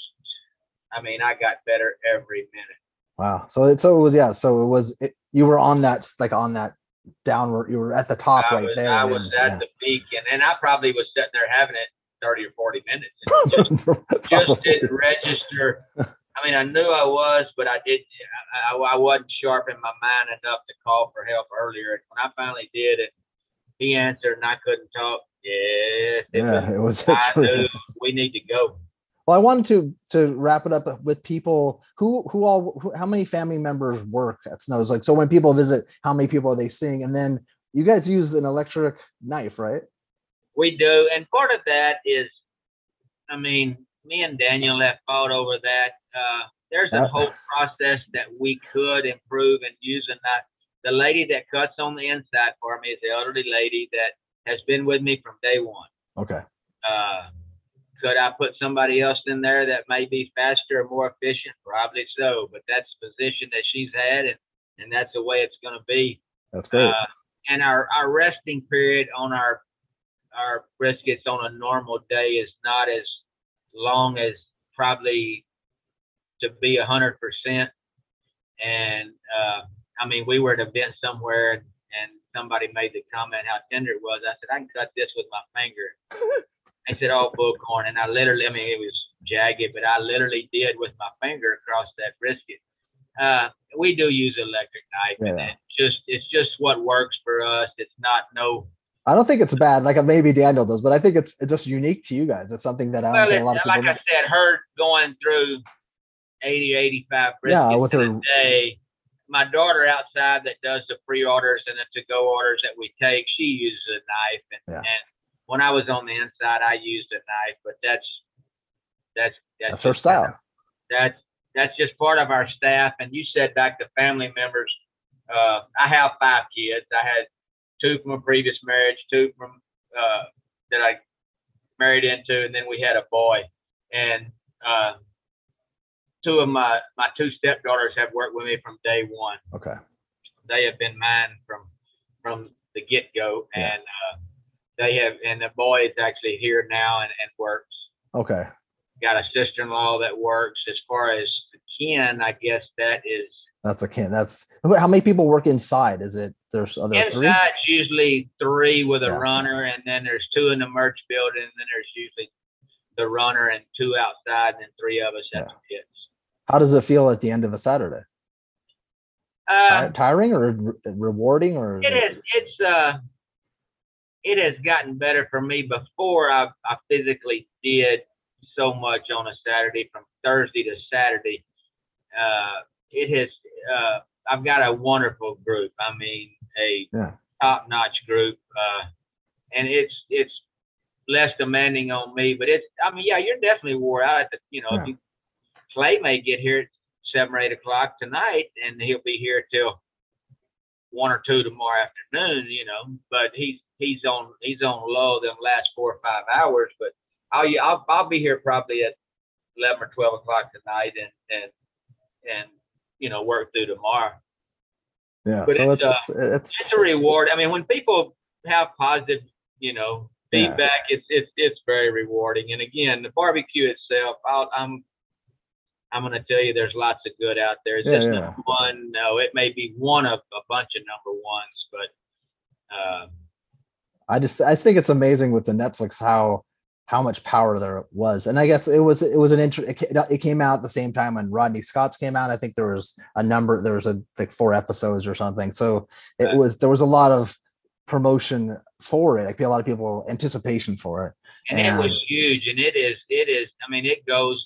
I mean, I got better every minute. Wow. So it so it was yeah, so it was it, you were on that like on that downward you were at the top I right was, there. I was and- at the peak, and, and I probably was sitting there having it 30 or 40 minutes. Just, just didn't register. I mean, I knew I was, but I did. I, I, I wasn't sharp in my mind enough to call for help earlier. And when I finally did it, he answered, and I couldn't talk. Yes, it was, yeah, it was I knew we need to go. Well, I wanted to to wrap it up with people who who all who, how many family members work at Snows. Like, so when people visit, how many people are they seeing? And then you guys use an electric knife, right? We do, and part of that is, I mean, me and Daniel have fought over that. Uh, there's a whole process that we could improve and in using that. The lady that cuts on the inside for me is the elderly lady that has been with me from day one. Okay. Uh, could I put somebody else in there that may be faster or more efficient? Probably so, but that's the position that she's had, and, and that's the way it's going to be. That's great. Uh, and our, our resting period on our our briskets on a normal day is not as long as probably to be a hundred percent. And uh, I mean, we were at an event somewhere, and, and somebody made the comment how tender it was. I said, I can cut this with my finger. I said, "Oh, bullcorn," and I literally, I mean, it was jagged, but I literally did with my finger across that brisket. Uh, we do use electric knife, and Yeah. it's just it's just what works for us. It's not no. I don't think it's bad. Like maybe Daniel does, but I think it's it's just unique to you guys. It's something that I don't think a lot of people. like people. I said, her going through 80, 85 Yeah, with her- day. My daughter outside that does the pre-orders and the to-go orders that we take, she uses a knife, and, Yeah. and when I was on the inside, I used a knife, but that's that's that's, That's her style. That's that's just part of our staff. And you said back to family members. Uh, I have five kids. I had two from a previous marriage, two from uh, that I married into, and then we had a boy. And uh, two of my my two stepdaughters have worked with me from day one. Okay. They have been mine from from the get go, Yeah. and uh, they have. And the boy is actually here now and, and works. Okay. got a sister-in-law that works. As far as the kin, I guess that is That's a can. That's how many people work inside? Is it there's are there three? inside. Usually three with a Yeah. runner, and then there's two in the merch building, and then there's usually the runner and two outside, and then three of us at the pits. How does it feel at the end of a Saturday? Uh, Ti- Tiring or re- rewarding or? It it- is. It's uh, it has gotten better for me. Before I, I physically did so much on a Saturday from Thursday to Saturday. Uh, it has. Uh, I've got a wonderful group. I mean, a Yeah. top-notch group, uh, and it's it's less demanding on me. But it's. I mean, yeah, you're definitely wore out. At the, you know, Yeah. you, Clay may get here at seven or eight o'clock tonight, and he'll be here till one or two tomorrow afternoon, you know, but he's he's on he's on low them last four or five hours. But I'll I'll, I'll be here probably at eleven or twelve o'clock tonight, and and and you know work through tomorrow. Yeah. but So it's, it's it's It's a reward. I mean, when people have positive, you know, Yeah. feedback, it's it's it's very rewarding. And again, the barbecue itself, I'll, I'm I'm going to tell you, there's lots of good out there. It's Yeah, just yeah. number one. No, it may be one of a bunch of number ones, but uh, I just I think it's amazing with the Netflix how how much power there was, and I guess it was it was an intro. It, came out at the same time when Rodney Scott's came out. I think there was a number. There was a like four episodes or something. So it Right. was there was a lot of promotion for it. Like a lot of people anticipation for it. and it was huge, and it is it is. I mean, it goes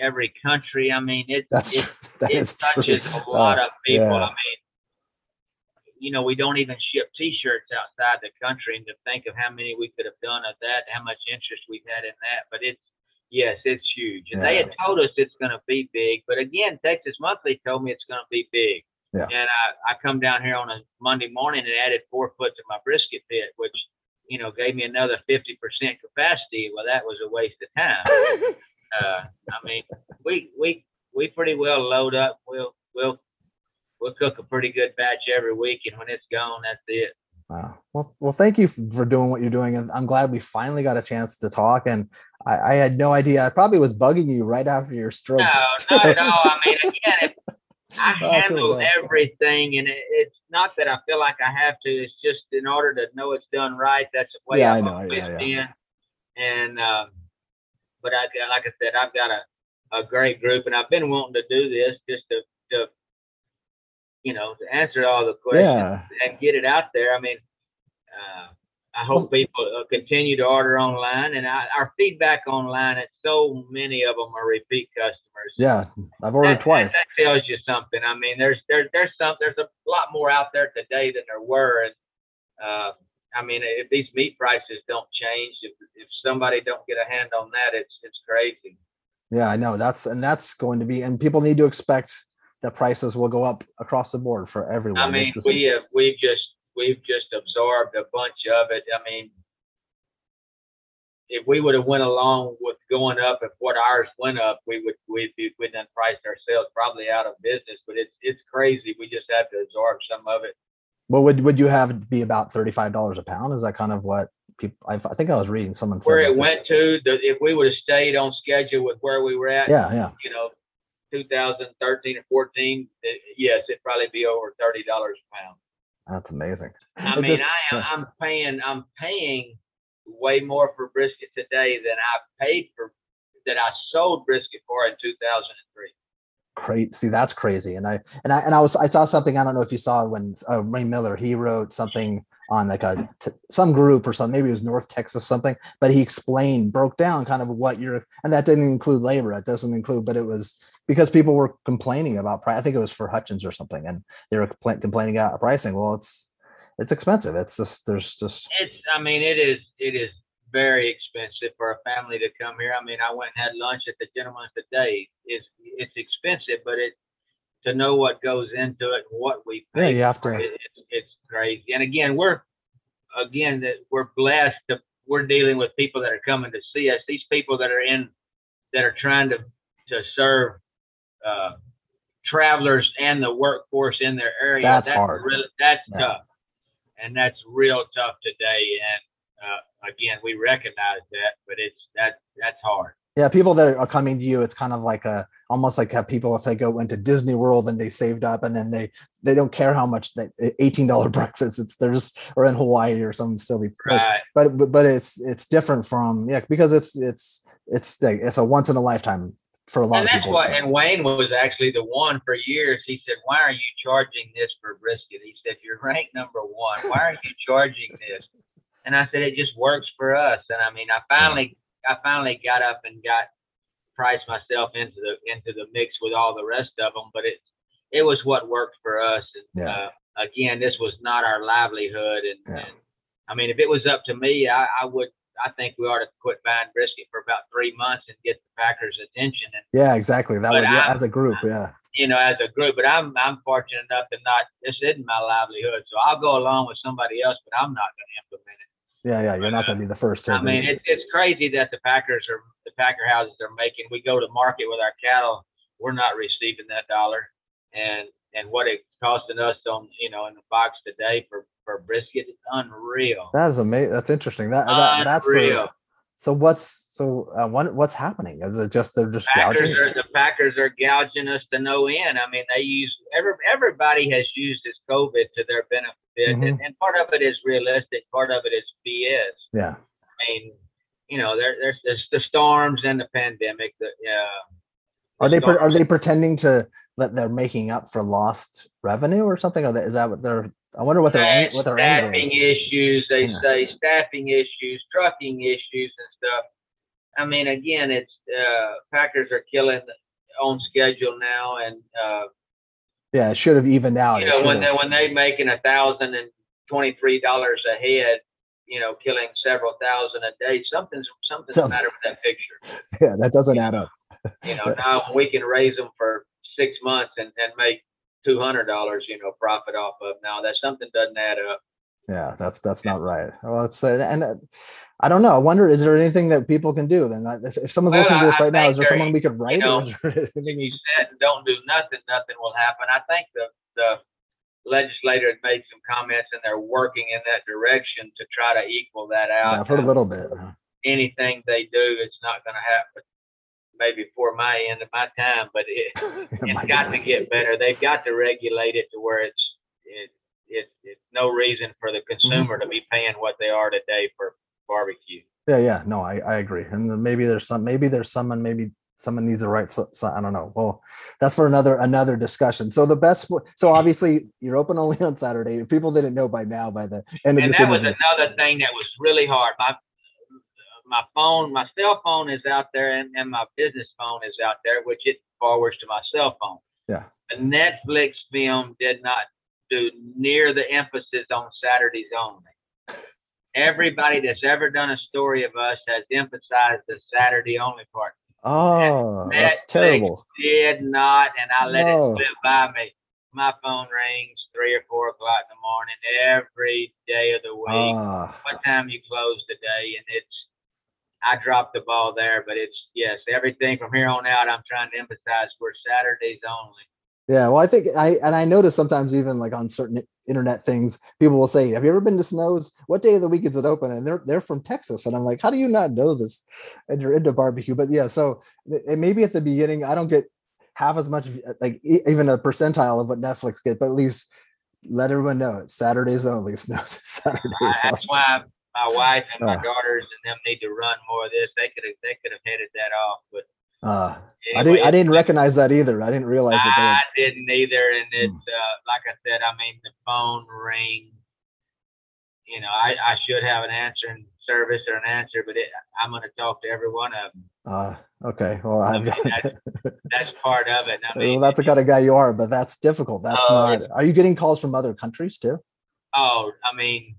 every country. I mean, it That's it, that it is true. touches a lot Uh, of people. yeah. I mean, you know, we don't even ship T-shirts outside the country, and to think of how many we could have done of that, how much interest we've had in that. But it's yes, it's huge, and they had told us it's going to be big. But again, Texas Monthly told me it's going to be big. Yeah. And I, I come down here on a Monday morning and added four foot to my brisket pit, which you know gave me another fifty percent capacity. Well, that was a waste of time uh, I mean, we we we pretty well load up. We'll we'll we'll cook a pretty good batch every week, and when it's gone, that's it. Wow. Well, well, thank you for doing what you're doing, and I'm glad we finally got a chance to talk. And I, I had no idea. I probably was bugging you right after your stroke. No, not at all. I mean, again, if I I handle everything, and it, it's not that I feel like I have to. It's just in order to know it's done right. That's the way Yeah, I I've know, always yeah, been. And um, but I like I said, I've got a a great group, and I've been wanting to do this just to to you know to answer all the questions. yeah. and get it out there. I mean, uh, I hope people uh, continue to order online, and I, our feedback online. It's so many of them are repeat customers. Yeah. I've ordered That- twice. That, that tells you something. I mean, there's there's there's some there's a lot more out there today than there were, and uh, I mean, if these meat prices don't change, if if somebody don't get a hand on that, it's it's crazy. Yeah, I know. That's and that's going to be, and people need to expect that prices will go up across the board for everyone. I mean, just- we have we've just we've just absorbed a bunch of it. I mean, if we would have went along with going up, if what ours went up, we would we'd be we'd done priced ourselves probably out of business. But it's it's crazy. We just have to absorb some of it. what would would you have it be about thirty five dollars a pound? Is that kind of what people? I, I think I was reading someone said Where it went to, the, if we would have stayed on schedule with where we were at, Yeah, yeah. you know, 2013 or 14, it, yes, it'd probably be over thirty dollars a pound. That's amazing. I mean, I am. I'm paying, I'm paying way more for brisket today than I paid for, that I sold brisket for in 2003. Crazy. See, that's crazy. And I and I and I was I saw something. I don't know if you saw when uh, Ray Miller he wrote something on like a t- some group or something. Maybe it was North Texas something. But he explained, broke down kind of what you're, and that didn't include labor. It doesn't include, but it was because people were complaining about price. I think it was for Hutchins or something, and they were compla- complaining about pricing. Well, it's it's expensive. It's just there's just It's, I mean, it is, it is very expensive for a family to come here. I mean, I went and had lunch at the gentleman's today. It's, it's expensive, but it, to know what goes into it, and what we yeah. pay You have to. it, it's, it's crazy. And again, we're, again, that we're blessed to, we're dealing with people that are coming to see us. These people that are in, that are trying to, to serve, uh, travelers and the workforce in their area. That's hard. Really, that's Yeah. tough. And that's real tough today. And, uh, again, we recognize that, but it's, that, that's hard. Yeah, people that are coming to you, it's kind of like a almost like have people if they go into Disney World and they saved up and then they they don't care how much that eighteen dollar breakfast. It's they're just or in Hawaii or something silly. Right. But, but but it's it's different from yeah because it's it's it's it's a once in a lifetime for a lot and of that's people. what, and Wayne was actually the one for years. He said, "Why are you charging this for brisket?" He said, "You're ranked number one. Why are you charging this?" And I said, "It just works for us." And I mean, I finally, I finally got up and got priced myself into the into the mix with all the rest of them. But it it was what worked for us. And Yeah. uh, again, this was not our livelihood. And, Yeah. and I mean, if it was up to me, I, I would. I think we ought to quit buying brisket for about three months and get the Packers' attention. And Yeah, exactly. That would yeah, as a group, yeah. you know, as a group. But I'm I'm fortunate enough to not. This isn't my livelihood, so I'll go along with somebody else, but I'm not going to implement it. Yeah, yeah. You're not uh, gonna be the first to I mean, it. it's it's crazy that the Packers are the Packer houses are making. We go to market with our cattle, we're not receiving that dollar, and and what it's costing us on you know in the box today for for brisket is unreal. that is amazing. That's interesting. That, that that's real. so what's so uh, what what's happening? Is it just they're just Packers gouging? are the Packers are gouging us to no end. I mean, they use every everybody has used this COVID to their benefit, Mm-hmm. and, and part of it is realistic, part of it is BS. Yeah. I mean, you know, there, there's, there's the storms and the pandemic. That yeah, Are they pre- are they pretending to that they're making up for lost revenue or something? Or that, is that what they're? I wonder what their ang- what their angle staffing issues? They Yeah. say staffing issues, trucking issues, and stuff. I mean, again, it's uh, Packers are killing on schedule now, and uh, Yeah, it should have evened out. you know when they when they making a thousand and twenty three dollars a head, you know, killing several thousand a day, something's something's the Something. matter with that picture. yeah, that doesn't add up. You know, now we can raise them for six months and, and make two hundred dollars, you know, profit off of. Now that something doesn't add up. Yeah, that's that's not right. Well, it's uh, and uh, I don't know. I wonder, is there anything that people can do? Then, if, if someone's Well, listening to this I right now, is there there- someone we could write? know, or is there If anything you sit and don't do nothing, nothing will happen. I think the the legislator had made some comments and they're working in that direction to try to equal that out. yeah, I've heard a little bit. anything they do, it's not going to happen. Maybe before my end of my time, but it it's got to get better. They've got to regulate it to where it's it, it it's no reason for the mm-hmm. consumer to be paying what they are today for barbecue. Yeah, yeah, no, I, I agree. And then maybe there's some, maybe there's someone, maybe someone needs to write. So, so I don't know. Well, that's for another another discussion. So the best, so obviously you're open only on Saturday. If People didn't know by now by the end of And this that was another thing that was really hard. My my phone, my cell phone is out there, and, and my business phone is out there, which it forwards to my cell phone. Yeah. The Netflix film did not do near the emphasis on Saturdays only. Everybody that's ever done a story of us has emphasized the Saturday only part. Oh, that's Netflix terrible. Did not, and I let No. it slip by me. My phone rings three or four o'clock in the morning every day of the week. Ah, what time you close today? And it's I dropped the ball there, but it's yes, everything from here on out. I'm trying to emphasize we're Saturdays only. yeah. Well, I think I and I notice sometimes even like on certain internet things, people will say, "Have you ever been to Snows? What day of the week is it open?" And they're they're from Texas, and I'm like, "How do you not know this?" And you're into barbecue, but yeah. So maybe at the beginning, I don't get half as much like even a percentile of what Netflix get, but at least let everyone know it's Saturdays only. Snows is Saturdays only. That's why my wife and my Ah. daughters and them need to run more of this. They could have they could have headed that off, but Uh, I didn't I didn't recognize that either. I didn't realize that. I didn't either, and it's Hmm. uh, like I said. I mean, the phone ring. You know, I, I should have an answering service or an answer, but it, I'm going to talk to every one of them. uh, okay, well, I've, mean, That's part of it. I mean, well, that's the kind of guy you are, but that's difficult. That's Oh, not. Are you getting calls from other countries too? Oh, I mean,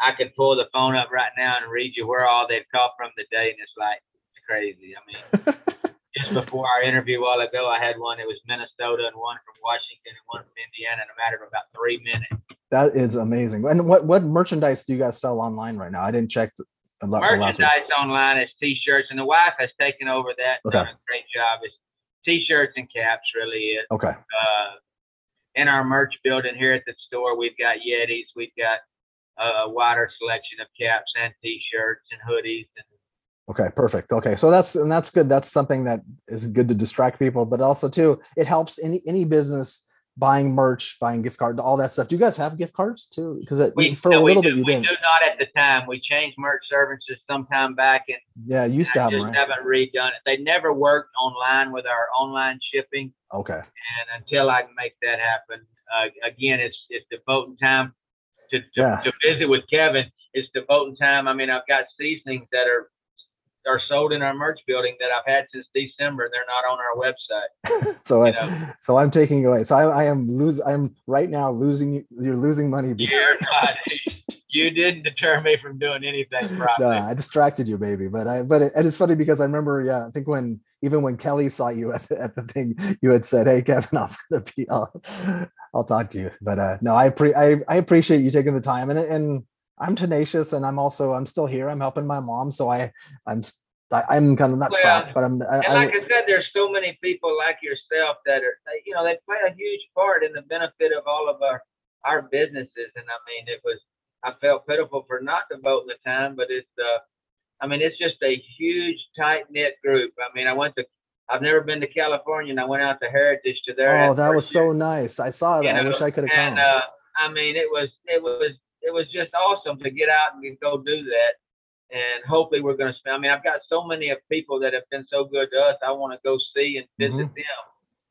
I could pull the phone up right now and read you where all they've called from today, and it's like it's crazy. I mean, just before our interview a while ago, I had one that was Minnesota and one from Washington and one from Indiana in a matter of about three minutes. That is amazing. And what what merchandise do you guys sell online right now? I didn't check the, the la- the last one. Merchandise online is T-shirts, and the wife has taken over that. Okay. Done a great job. It's T-shirts and caps, really. Is. Okay. uh, in our merch building here at the store, we've got Yetis, we've got a, wider selection of caps and T-shirts and hoodies and Okay, perfect. Okay, so that's and that's good. That's something that is good to distract people, but also too, it helps any any business buying merch, buying gift cards, all that stuff. Do you guys have gift cards too? Because We, for no, a little do, bit you we didn't. do not at the time. We changed merch services sometime back and Yeah, you used to have just them, right? haven't redone it. They never worked online with our online shipping. Okay. And until I can make that happen, uh, again, it's, it's devoting time to, to, Yeah. to visit with Kevin. It's devoting time. I mean, I've got seasonings that are, are sold in our merch building that I've had since December. They're not on our website. so I, so I'm taking away. So I, I am lose. I'm right now losing. You're losing money. You're not, you didn't deter me from doing anything no. I distracted you, baby. But I, but it, and it's funny because I remember, yeah, I think when even when Kelly saw you at the, at the thing, you had said, "Hey, Kevin, I'm gonna be, I'll, I'll talk to you." But uh, no, I pre, I, I appreciate you taking the time, and and I'm tenacious, and I'm also I'm still here. I'm helping my mom, so I, I'm, I, I'm kind of not Well, trapped, but I'm, I, And like I said, there's so many people like yourself that are, you know, they play a huge part in the benefit of all of our, our businesses. And I mean, it was, I felt pitiful for not to devoting the time, but it's, uh, I mean, it's just a huge tight knit group. I mean, I went to, I've never been to California and I went out to Heritage to there. oh, that was so nice. I saw that. You I know, wish I could have And, come. uh, I mean, it was, it was, it was just awesome to get out and go do that. And hopefully we're going to spend, I mean, I've got so many of people that have been so good to us. I want to go see and visit Mhm. them.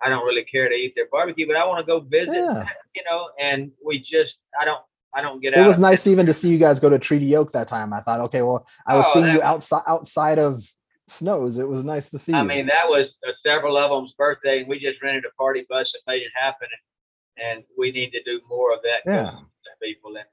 I don't really care to eat their barbecue, but I want to go visit, Yeah. you know, and we just, I don't, I don't get it out. It was nice even to see you guys go to Treaty Oak that time. I thought, okay, well, I was Oh, seeing you was- outside outside of snows. It was nice to see I you. mean, that was uh, several of them's birthday, and we just rented a party bus and made it happen. And, and we need to do more of that. Yeah. to people, and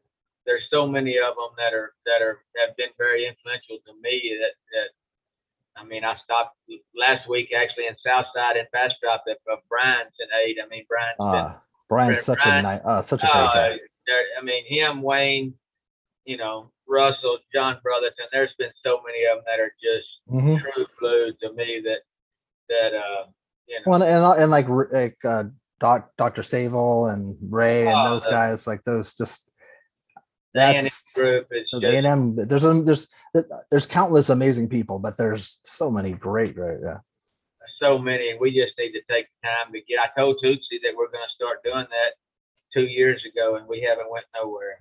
there's so many of them that are that are have been very influential to me. That that I mean, I stopped last week actually in Southside and Fast Drop at of Brian's and ate. I mean, Brian's Ah, Brian's such a Brian- nice, uh, such a great uh, guy. there- I mean, him, Wayne, you know, Russell, John Brotherton. There's been so many of them that are just Mhm. true blue to me that that uh, you know. Well, and and, like like uh, Doc, Dr. Savell and Ray and Oh, those the- guys, like those, just the that's group is the just A&M. There's a, there's there's countless amazing people, but there's so many great, right? Yeah. so many. and We just need to take the time to get. I told Tootsie that we're going to start doing that two years ago, and we haven't went nowhere.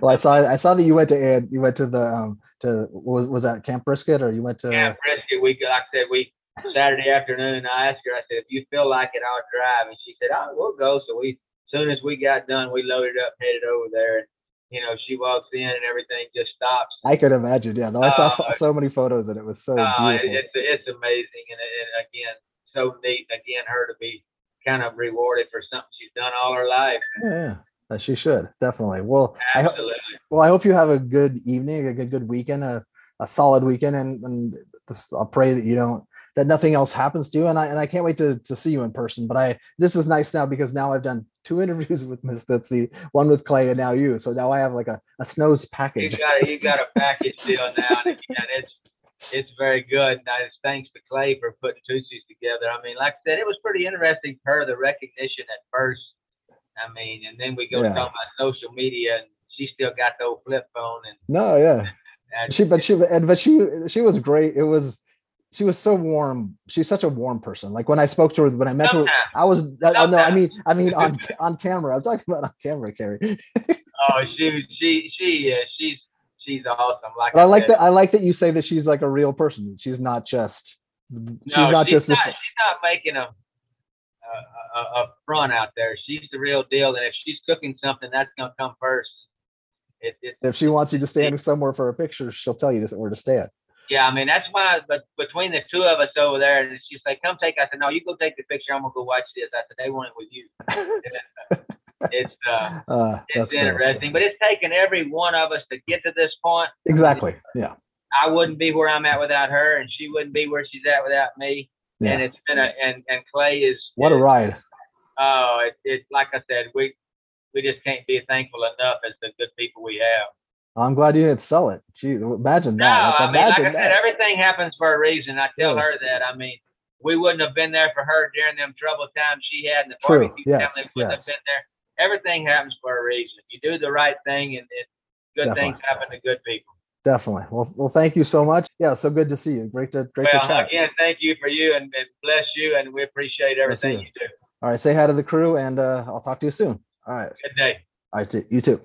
Well, I saw I saw that you went to Ed. You went to the um to was was that Camp Brisket or you went to? Camp Brisket, we like I said, we Saturday afternoon. I asked her. I said, if you feel like it, I'll drive, and she said, oh, we'll go. So we, as soon as we got done, we loaded up, headed over there, and you know, she walks in and everything just stops. I could imagine. Yeah, no, I saw Uh, so many photos and it was so Uh, beautiful. it's it's amazing, and, and again, so neat. Again, her to be kind of rewarded for something she's done all her life. yeah. Uh, she should definitely. Well, I hope. Well, I hope you have a good evening, a good good weekend, a, a solid weekend, and and this, I'll pray that you don't that nothing else happens to you. And I and I can't wait to to see you in person. But I this is nice now because now I've done two interviews with Miss Tootsie, one with Clay, and now you. So now I have like a, a snows package. you got a, you got a package deal now, and again, it's it's very good. And it's thanks to Clay for putting Tootsie's together. I mean, like I said, it was pretty interesting her the recognition at first. I mean, and then we go Yeah. talking about social media, and she still got the old flip phone, and, No, yeah. and She but she and but she she was great. It was she was so warm. She's such a warm person. Like when I spoke to her, when I met her, I was I, I- no, I mean I mean on on camera. I'm talking about on camera, Kerry. oh, she she she uh, she's she's awesome. Like But I like that. I like that you say that she's like a real person. She's not just. She's No, not just not, this. she's not making a, a, a, a front out there. She's the real deal. And if she's cooking something, that's going to come first. It, it, If she wants you to stand somewhere for a picture, she'll tell you where to stand. yeah, I mean, that's why, but between the two of us over there, and she's like, come take, I said, no, you go take the picture. I'm going to go watch this. I said, they want it with you. it's, uh, Uh, it's cool. interesting, but it's taken every one of us to get to this point. Exactly. Yeah. I wouldn't be where I'm at without her, and she wouldn't be where she's at without me. And it's been a, and, and Clay is, What a ride. Oh, it, it like I said, we we just can't be thankful enough as the good people we have. I'm glad you didn't sell it. Gee, imagine No, that. Like, I mean, like I said, everything happens for a reason. I tell Yeah. her that. I mean, we wouldn't have been there for her during them troubled times she had in the True. barbecue Yes, family. Wouldn't yes. have been there. Everything happens for a reason. You do the right thing, and it, good Definitely. things happen to good people. definitely. Well, well, thank you so much. Yeah, so good to see you. Great to great well, to chat. again, thank you for you and, and bless you, and we appreciate everything you. you do. All right, say hi to the crew, and uh, I'll talk to you soon. All right, Good day. all right, you too.